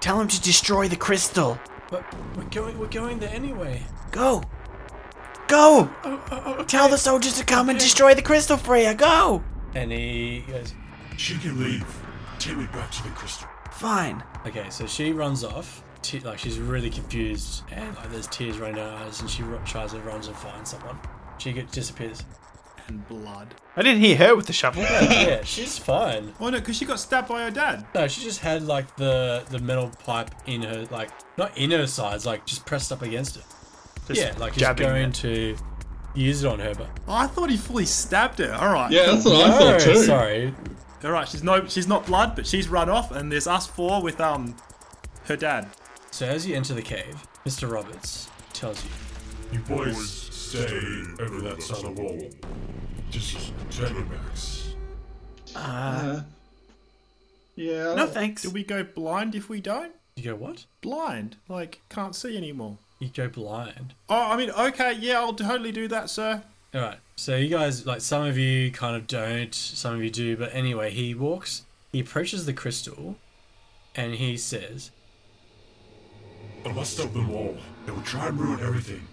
tell them to destroy the crystal. But we're going we're going there anyway. Go, go. Oh, oh, oh, okay. Tell the soldiers to come and destroy the crystal, Freya. Go. And he goes, She can leave. Take me back to the crystal. Fine. okay. So she runs off. Te- like she's really confused, and like there's tears running down her eyes, and she ru- tries to run and find someone. She get, disappears. And blood. I didn't hear her with the shovel. yeah, she's fine. Oh no, because she got stabbed by her dad. No, she just had like the the metal pipe in her, like not in her sides, like just pressed up against it. Just yeah, like he's jabbing going it. to use it on her, but Oh, I thought he fully stabbed her. All right. Yeah, that's what I thought too. sorry. All right. She's no, she's not blood, but she's run off, and there's us four with um, her dad. So as you enter the cave, Mr. Roberts tells you, You boys stay over that side of the wall. Just turn your backs. Uh, Yeah. no thanks. Do we go blind if we don't? you go what? Blind, like can't see anymore. You go blind. Oh, I mean, okay, yeah, I'll totally do that, sir. All right. So you guys, like some of you, kind of don't. Some of you do. But anyway, he walks. He approaches the crystal, and he says, I must stop them all. They will try and ruin everything.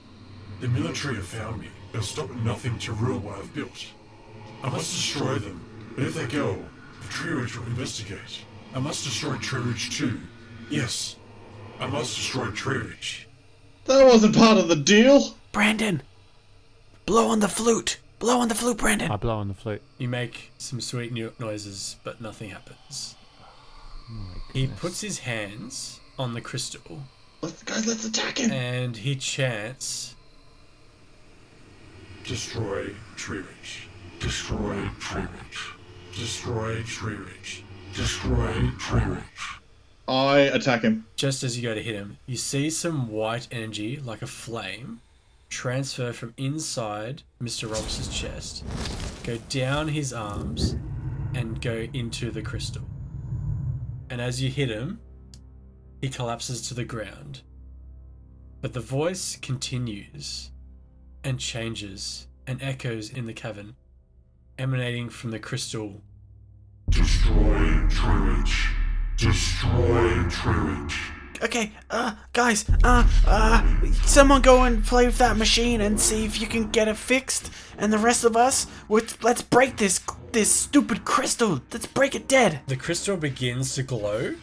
The military have found me. They'll stop at nothing to ruin what I've built. I must destroy them. But if they go, the Treeridge will investigate. I must destroy Treeridge too. Yes, I must destroy Treeridge. That wasn't part of the deal. Brandon, blow on the flute. Blow on the flute, Brandon. I blow on the flute. You make some sweet no- noises, but nothing happens. He puts his hands on the crystal Let's, guys, let's attack him. and he chants, Destroy Treeridge. Destroy Treeridge. Destroy Tree Ridge. Destroy Treeridge. I attack him. Just as you go to hit him, you see some white energy, like a flame, transfer from inside Mr. Roberts' chest, go down his arms, and go into the crystal. And as you hit him, he collapses to the ground. But the voice continues and changes and echoes in the cavern, emanating from the crystal Destroy Treeridge. Destroy Tree Okay, uh, guys, uh, uh, someone go and play with that machine and see if you can get it fixed. And the rest of us, let's, let's break this this stupid crystal. Let's break it dead. the crystal begins to glow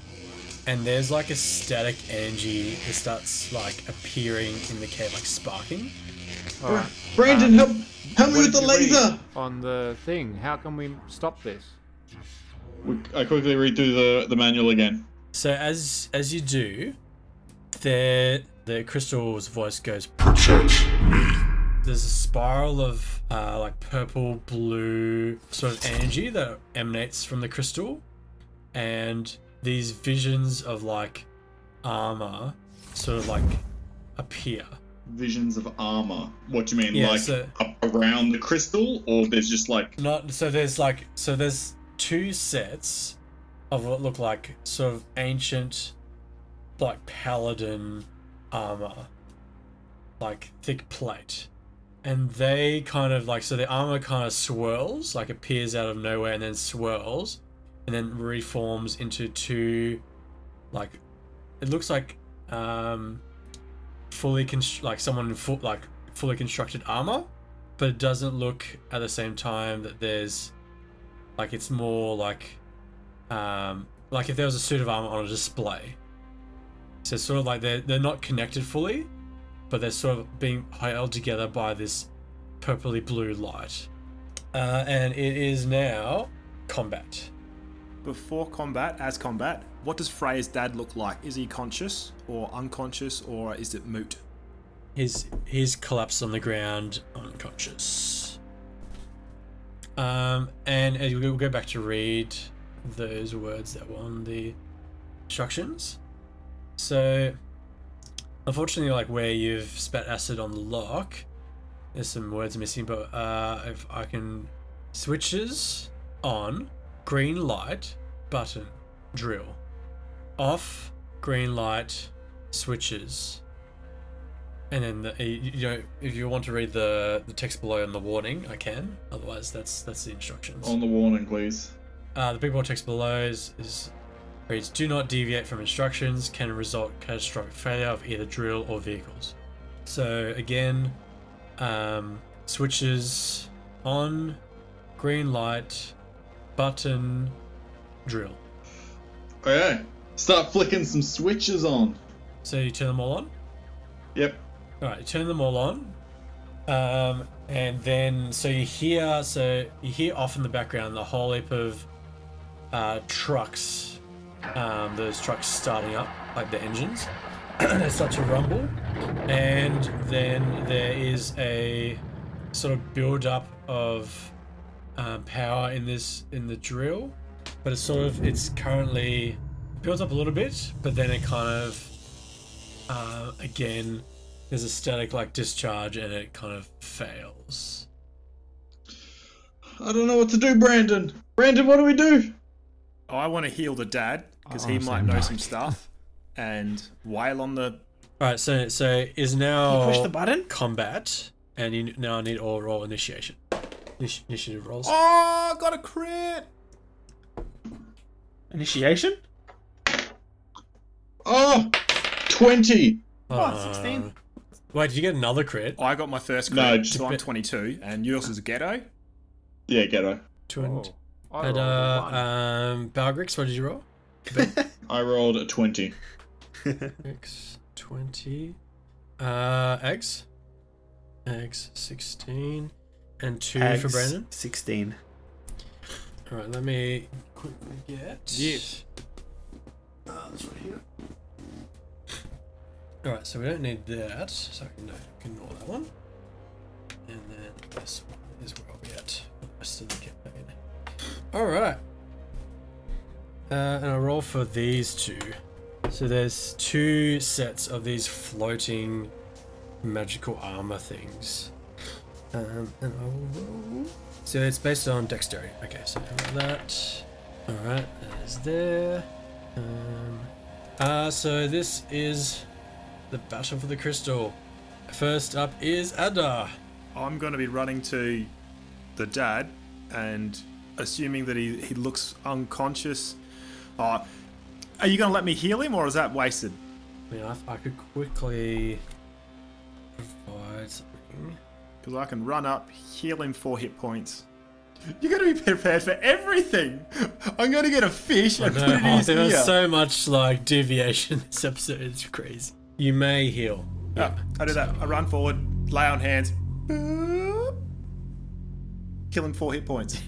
and there's like a static energy that starts like appearing in the cave like sparking Alright. Brandon, help, help me with the did you read laser. On the thing. How can we stop this? We- I quickly read through the, the manual again. so as as you do the the crystal's voice goes Protect me. there's a spiral of uh, like purple blue sort of energy that emanates from the crystal and these visions of like armor sort of like appear Visions of armor. What do you mean? Yeah, like so- up around the crystal, or there's just like Not so there's like so there's two sets of what look like sort of ancient like paladin armor. Like thick plate. And they kind of like so the armor kind of swirls, like appears out of nowhere and then swirls. and then reforms into two, like, it looks like um, fully const- like someone full like fully constructed armor, but it doesn't look at the same time that there's like it's more like um, like if there was a suit of armor on a display. So it's sort of like they're they're not connected fully, but they're sort of being held together by this purpley blue light. Uh, and it is now combat. Before combat, as combat, what does Freya's dad look like? Is he conscious or unconscious or is it moot? He's he's collapsed on the ground, unconscious. Um, and as we'll go back to read those words that were on the instructions. So, unfortunately, like where you've spat acid on the lock, there's some words missing. But uh, if I can, switches on, green light, button, drill, off, green light, switches. And then the, you know if you want to read the, the text below and the warning, I can. Otherwise, that's that's the instructions. On the warning, please. Uh, the big bold text below is, is reads: "Do not deviate from instructions. Can result catastrophic failure of either drill or vehicles." So again, um, switches on, green light, button, drill. Okay. Start flicking some switches on. So you turn them all on. Yep. All right, turn them all on, um, and then so you hear so you hear off in the background the whole heap of uh, trucks, um, those trucks starting up like the engines. they start to rumble, and then there is a sort of build up of um, power in this in the drill, but it's sort of it's currently builds up a little bit, but then it kind of uh, again there's a static like discharge and it kind of fails. I don't know what to do, Brandon. Brandon, what do we do? Oh, I want to heal the dad because he oh, might know Mike. some stuff and wail on the. All right, so so is now You push the button. combat, and you now need all roll initiation. Initi- initiative rolls. Oh, got a crit! Initiation? Oh, 20. Uh, oh, 16. Wait, did you get another crit? I got my first No, crit, just so I'm 22, and yours is a ghetto. Yeah, ghetto. Twen- Oh, I and rolled a uh, one. um, Balgrix, what did you roll? I rolled a 20. X twenty. Uh, eggs. Eggs sixteen, and two for Hags, Brandon. 16. All right, let me quickly get. Yes. Uh, that's right here. All right, so we don't need that, so I can ignore that one. And then this one is where I'll be at rest of the campaign. All right. Uh, and I roll for these two. So there's two sets of these floating magical armor things. Um, and I will roll. So it's based on dexterity. Okay, so that. All right, that is there. Um, uh, so this is the battle for the crystal. First up is Adar. I'm going to be running to the dad and assuming that he, he looks unconscious. Uh, are you going to let me heal him or is that wasted? I mean, I, I could quickly provide something. Because I can run up, heal him four hit points. You're going to be prepared for everything. I'm going to get a fish and put know, it in oh, his there was so much like deviation this episode. It's crazy. You may heal. Yeah, I do that. I run forward, lay on hands. Boop. Kill him four hit points.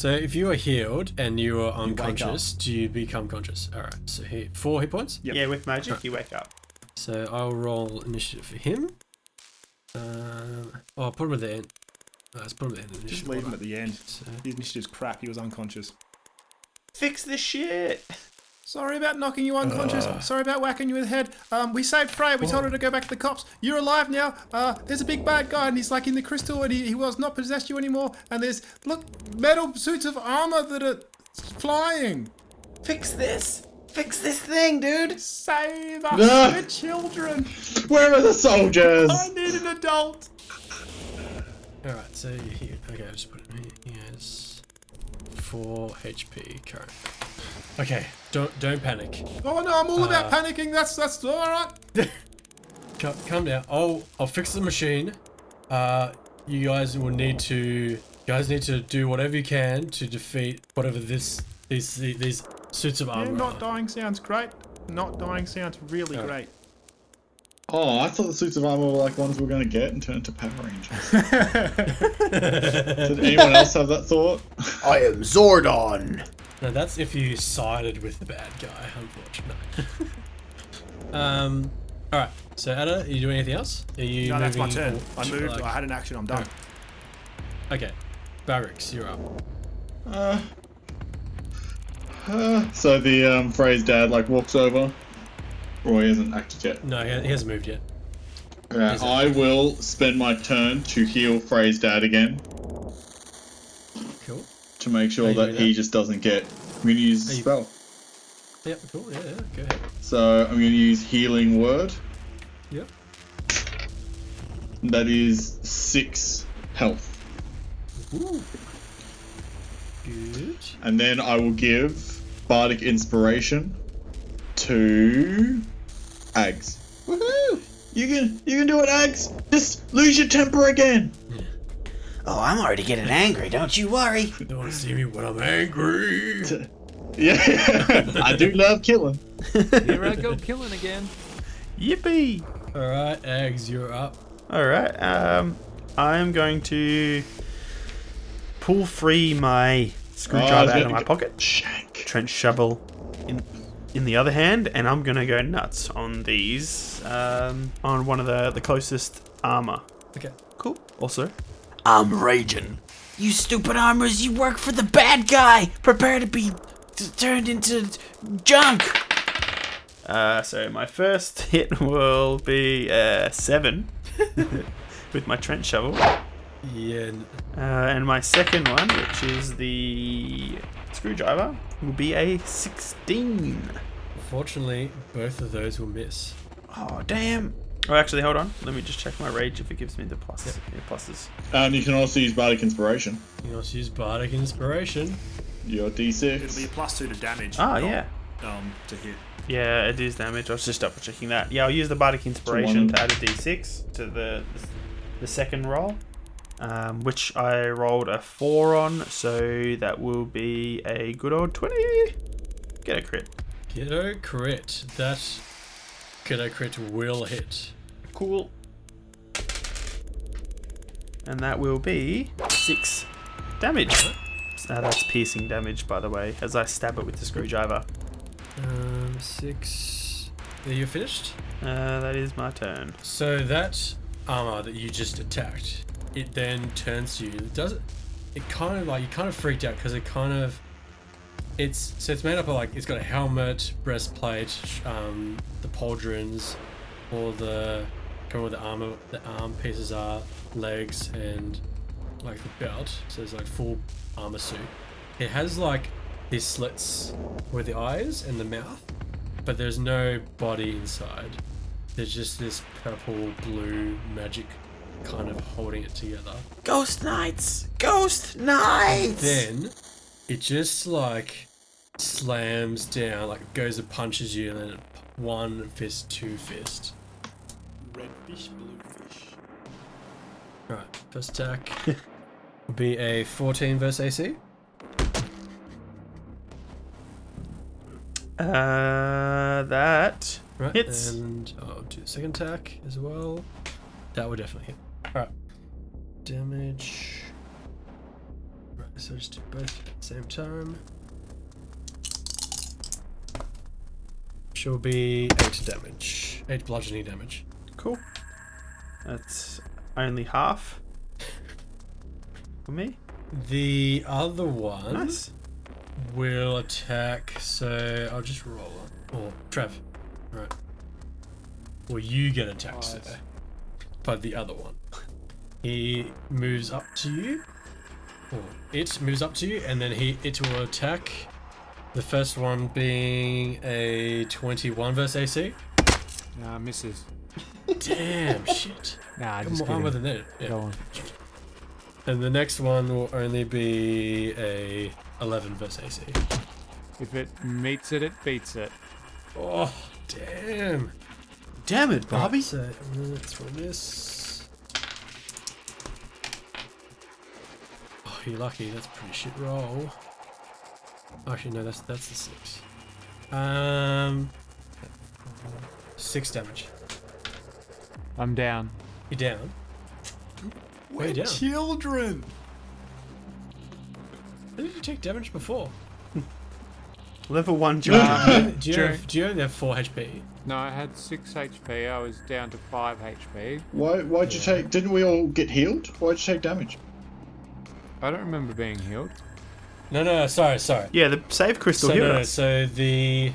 So if you are healed and you are wake unconscious, do you become conscious? All right. So here, four hit points. Yep. Yeah, with magic, you wake up. So I'll roll initiative for him. Um, oh, I'll put him at the end. Let's put him at the end. of Just initiative leave him at the end. So, His initiative's crap. He was unconscious. Fix this shit. Sorry about knocking you unconscious. Sorry about whacking you with the head. Um, we saved Freya. We told her to go back to the cops. You're alive now. Uh, there's a big bad guy, and he's like in the crystal, and he, he was not possessed you anymore. And there's look metal suits of armor that are flying. Fix this. Fix this thing, dude. Save us, Ah. we're children. Where are the soldiers? I need an adult. all right. So you're here. Okay, I'll just put him here. Yes. 4 HP current. Okay, don't don't panic. Oh no, I'm all about Uh, panicking. That's that's all right. Calm, calm down. I'll I'll fix the machine. Uh, you guys will need to you guys need to do whatever you can to defeat whatever this these these suits of armor. Yeah, armor. not dying sounds great. Not dying sounds really Oh. great. Oh, I thought the suits of armor were like ones we are going to get and turn into Power Rangers. Did anyone else have that thought? I am Zordon. No, that's if you sided with the bad guy, unfortunately. um, all right. So Ada, are you doing anything else? Are you No, that's my moving turn. I moved. like- I had an action. I'm done. Okay, Balgrix, you're up. Uh, uh, so the um, phrase dad like walks over. Roy he hasn't acted yet. No, he, he hasn't moved yet. Yeah, I will spend my turn to heal Frey's dad again Cool. To make sure that he that? just doesn't get. I'm going to use a spell. Yep. Cool. Yeah. yeah go ahead. So I'm going to use Healing Word. Yep. That is six health. Ooh. Good. And then I will give Bardic Inspiration to Ags. Woohoo! You can you can do it, Ags. Just lose your temper again. Oh, I'm already getting angry. Don't you worry. You don't want to see me when I'm angry. Yeah, I do love killing. Here I go killing again. Yippee! All right, eggs, you're up. All right. Um, I'm going to pull free my Oh, screwdriver was out of my go- pocket, Shank. trench shovel in in the other hand, and I'm gonna go nuts on these. Um, on one of the the closest armor. Okay. Cool. Also, I'm raging. You stupid armors, you work for the bad guy. Prepare to be t- turned into junk. uh, so my first hit will be uh, seven with my trench shovel. Yeah. Uh, and my second one, which is the screwdriver, will be a 16. Unfortunately, both of those will miss. Oh, damn. Oh, actually, hold on. Let me just check my rage if it gives me the plus. Yeah, pluses. And you can also use Bardic Inspiration. You can also use Bardic Inspiration. Your D6. It'll be a D6. plus two to damage. Ah, not, yeah. Um, to hit. Yeah, it is damage. I was just double checking that. Yeah, I'll use the Bardic Inspiration one. to add a d6 to the the second roll, um, which I rolled a 4 on, so that will be a good old 20. Get a crit. Get a crit. That kiddo crit will hit. Cool. And that will be 6 damage. Now that's piercing damage, by the way, as I stab it with the screwdriver. Um, six. Are you finished? Uh, that is my turn. So that armor that you just attacked, it then turns to you. It does it. It kind of like you kind of freaked out because it kind of. It's so it's made up of like it's got a helmet, breastplate, um, the pauldrons, all the kind of the armor, the arm pieces are, legs, and like the belt. So it's like full armor suit. It has like these slits where the eyes and the mouth, but there's no body inside. There's just this purple blue magic kind of holding it together. Ghost Knights. Ghost Knights. Then it just like slams down, like goes and punches you, and then one fist, two fist. Red fish, blue fish. Right, first attack will be a 14 versus AC. Uh, that Right, hits. and I'll do the second attack as well. That will definitely hit. Alright. Damage. Right, so just do both at the same time. She'll be 8 damage. 8 bludgeoning damage. Cool. That's only half for me. The other one Nice. will attack, so I'll just roll it. Or oh, Trev. Right. Well, you get attacked, sir. By the other one. He moves up to you. Or it moves up to you, and then he it will attack. The first one being a 21 versus AC. Nah, misses. Damn, shit. Nah, Come just on, with it. Go Yeah. on. And the next one will only be a 11 versus AC. If it meets it, it beats it. Oh, damn. Damn it, Bobby. So, that's one miss. Oh, you're lucky. That's a pretty shit roll. Actually, no, that's that's the six. Um, six damage. I'm down. You're down. Where you We're down? children. When did you take damage before? Level one Jordan. do you have, do you only have four HP? No, I had 6 HP. I was down to 5 HP. Why? Why'd you take? Didn't we all get healed? Why'd you take damage? I don't remember being healed. No, no, no sorry, sorry. yeah, the save crystal So, healed no, no, so the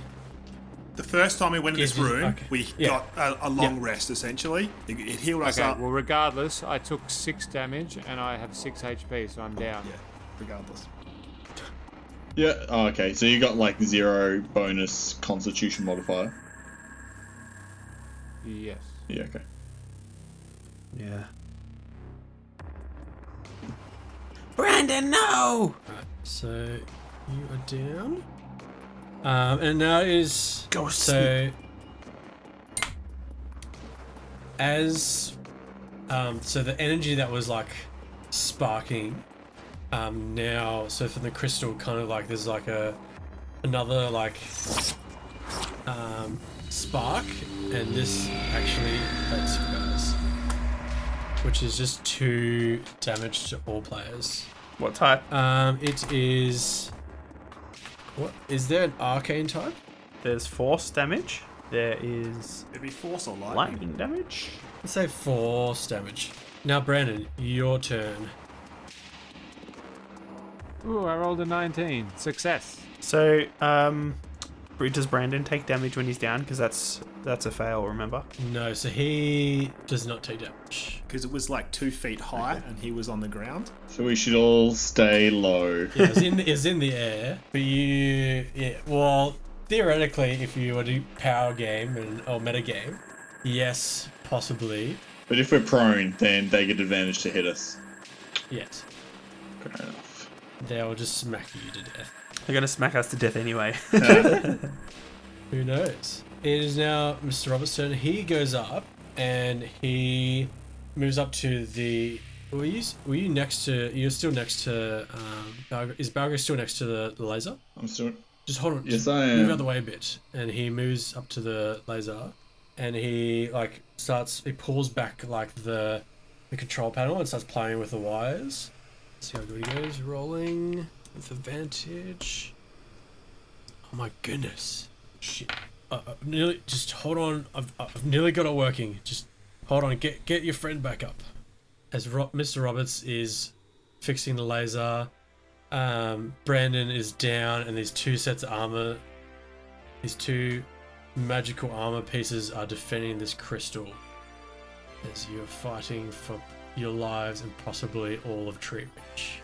The first time we went in Yeah, this just- room, okay. we Yeah. got a, a long rest essentially. It, it healed us Okay, up. well, regardless, I took 6 damage and I have 6 HP, so I'm down. yeah, regardless. Yeah. Oh, okay. So you got like zero bonus Constitution modifier. Yes. Yeah. Okay. Yeah. Brandon, no! Uh, so you are down. Um, and now is Go so as um, so the energy that was like sparking um, now so from the crystal kind of like there's like a another like um, spark and this actually hurts you guys which is just two damage to all players What type? um, it is what is there an arcane type There's force damage. There is It'd be force or lightning. lightning damage. let's say force damage now brandon your turn Ooh, I rolled a 19. Success. So, um, does Brandon take damage when he's down? Because that's that's a fail. Remember? No, so he does not take damage. Because it was like two feet high and he was on the ground. So we should all stay low. Yeah, it's in it's in the air, but you yeah. Well, theoretically, if you were to do power game and or meta game, yes, possibly, But if we're prone, then they get advantage to hit us. yes, Fair enough. They will just smack you to death. They're gonna smack us to death anyway. Who knows? It is now Mr. Robert's turn. He goes up and he moves up to the. Were you, were you next to? You're still next to. Um, Balgr- is Balgr still next to the, the laser? I'm still. Just hold on. Yes, just I Move am. out of the way a bit, and he moves up to the laser, and he like starts. He pulls back like the the control panel and starts playing with the wires. See how good he goes. Rolling with advantage. Oh my goodness! Shit. Uh, uh, nearly. Just hold on. I've, I've nearly got it working. Just hold on. Get get your friend back up. As Ro- Mr. Roberts is fixing the laser, um, Brandon is down, and these two sets of armor, these two magical armor pieces are defending this crystal as you're fighting for your lives and possibly all of Treeridge.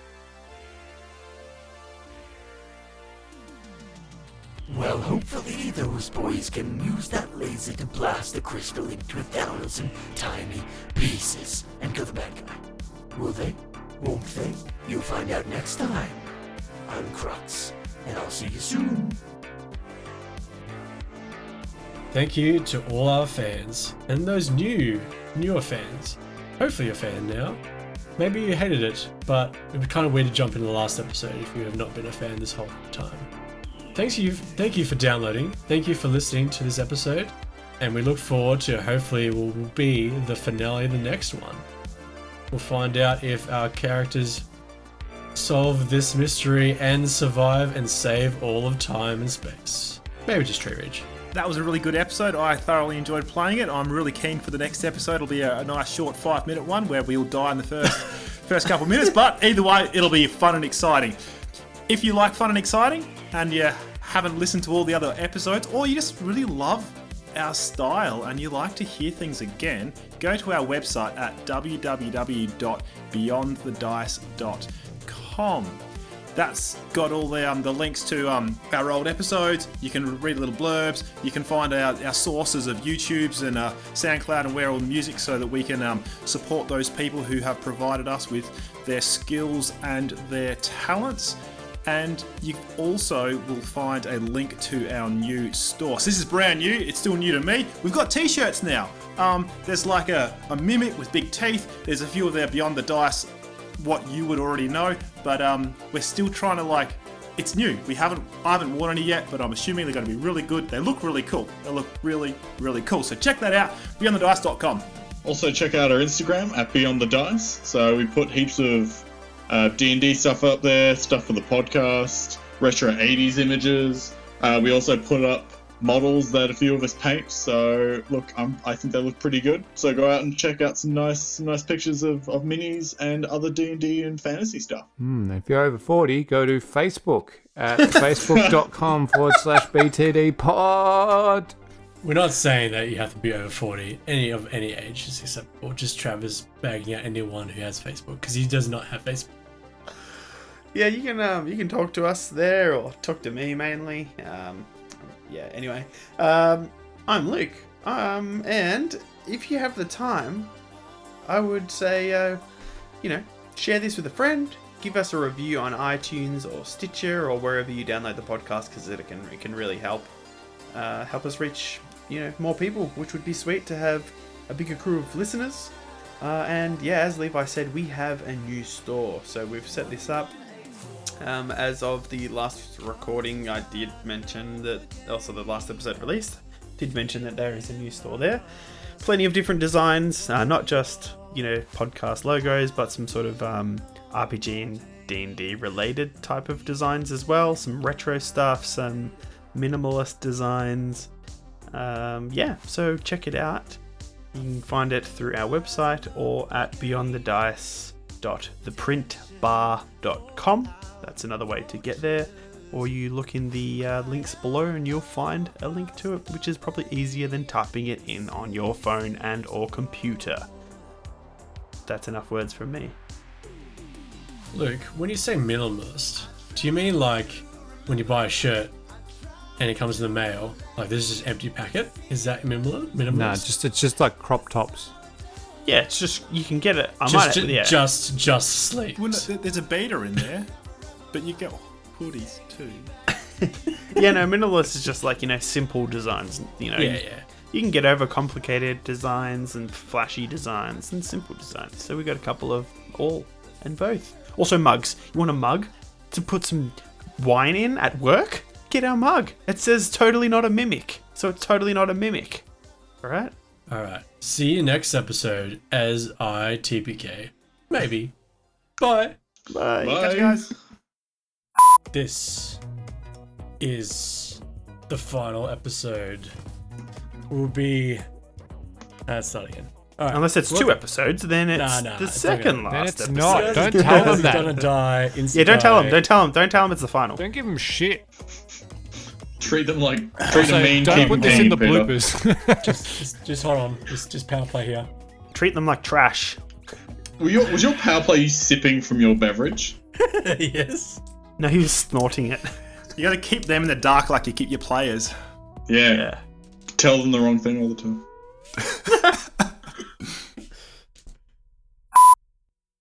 Well, hopefully those boys can use that laser to blast the crystal into a thousand tiny pieces and kill the bad guy. Will they? Won't they? You'll find out next time. I'm Krutz, and I'll see you soon. Thank you to all our fans and those new, newer fans. Hopefully a fan now. Maybe you hated it, but it was kind of weird to jump in the last episode if you have not been a fan this whole time. Thanks you, thank you for downloading. Thank you for listening to this episode, and we look forward to hopefully it will be the finale the next one. We'll find out if our characters solve this mystery and survive and save all of time and space. Maybe just Treeridge. That was a really good episode. I thoroughly enjoyed playing it. I'm really keen for the next episode. It'll be a, a nice short five minute one where we'll die in the first first couple of minutes. But either way, it'll be fun and exciting. If you like fun and exciting and you haven't listened to all the other episodes, or you just really love our style and you like to hear things again, go to our website at www.beyondthedice.com. That's got all the um, the links to um, our old episodes. You can read little blurbs. You can find our, our sources of YouTube's and uh, SoundCloud and where all the music, so that we can um, support those people who have provided us with their skills and their talents. And you also will find a link to our new store. So this is brand new. It's still new to me. We've got t-shirts now. Um, there's like a, a mimic with big teeth. There's a few of there beyond the dice, what you would already know. But um, we're still trying to like. It's new. We haven't. I haven't worn any yet, but I'm assuming they're going to be really good. They look really cool. They look really, really cool. So check that out. BeyondTheDice.com. Also, check out our Instagram at Beyond the Dice. So we put heaps of uh, D&D stuff up there, stuff for the podcast, retro 80s images. Uh, we also put up models that a few of us paint. So look, um, I think they look pretty good. So go out and check out some nice, some nice pictures of, of minis and other D&D and fantasy stuff. Hmm, if you're over 40, go to Facebook at facebook.com forward slash BTD pod. We're not saying that you have to be over 40, any of any age is acceptable. Just Travis bagging out anyone who has Facebook because he does not have Facebook. Yeah, you can um, you can talk to us there or talk to me mainly. Um, yeah. Anyway, um, I'm Luke. Um, and if you have the time, I would say, uh, you know, share this with a friend. Give us a review on iTunes or Stitcher or wherever you download the podcast because it can it can really help uh, help us reach you know more people, which would be sweet to have a bigger crew of listeners. Uh, and yeah, as Levi said, we have a new store, so we've set this up. Um, as of the last recording, I did mention that, also the last episode released, did mention that there is a new store there. Plenty of different designs, uh, not just you know podcast logos, but some sort of um, RPG and D and D related type of designs as well. Some retro stuff, some minimalist designs. Um, yeah, so check it out. You can find it through our website or at beyondthedice.theprintbar.com. That's another way to get there. Or you look in the uh, links below and you'll find a link to it, which is probably easier than typing it in on your phone and or computer. That's enough words from me. Luke, when you say minimalist, do you mean like when you buy a shirt and it comes in the mail, like this is just empty packet? Is that minimal? Minimalist? Nah, just it's just like crop tops. Yeah, it's just you can get it. I just, might, ju- yeah. just, just sleep. Well, no, there's a beta in there, but you get hoodies too. yeah, no, minimalist is just like you know simple designs. You know, Yeah, you, yeah. you can get over complicated designs and flashy designs and simple designs. So we got a couple of all and both. Also mugs. You want a mug to put some wine in at work? Get our mug. It says totally not a mimic, so it's totally not a mimic. All right. All right. See you next episode as I TPK. Maybe. Bye. Bye. Bye. guys. This is the final episode. Will be. Uh, Let's start again. All right. Unless it's two episodes, then it's Nah, nah, the it's second okay. last Then it's episode. not. Don't guy's tell them gonna that. die. Yeah, don't tell him. Don't tell him. Don't tell him it's the final. Don't give them shit. Treat them like treat So them mean. don't put this in the Peter. bloopers. Just, just, just hold on. Just, just power play here. Treat them like trash. Were your, was your power play you sipping from your beverage? yes. No, he was snorting it. You got to keep them in the dark like you keep your players. Yeah. Yeah. Tell them the wrong thing all the time.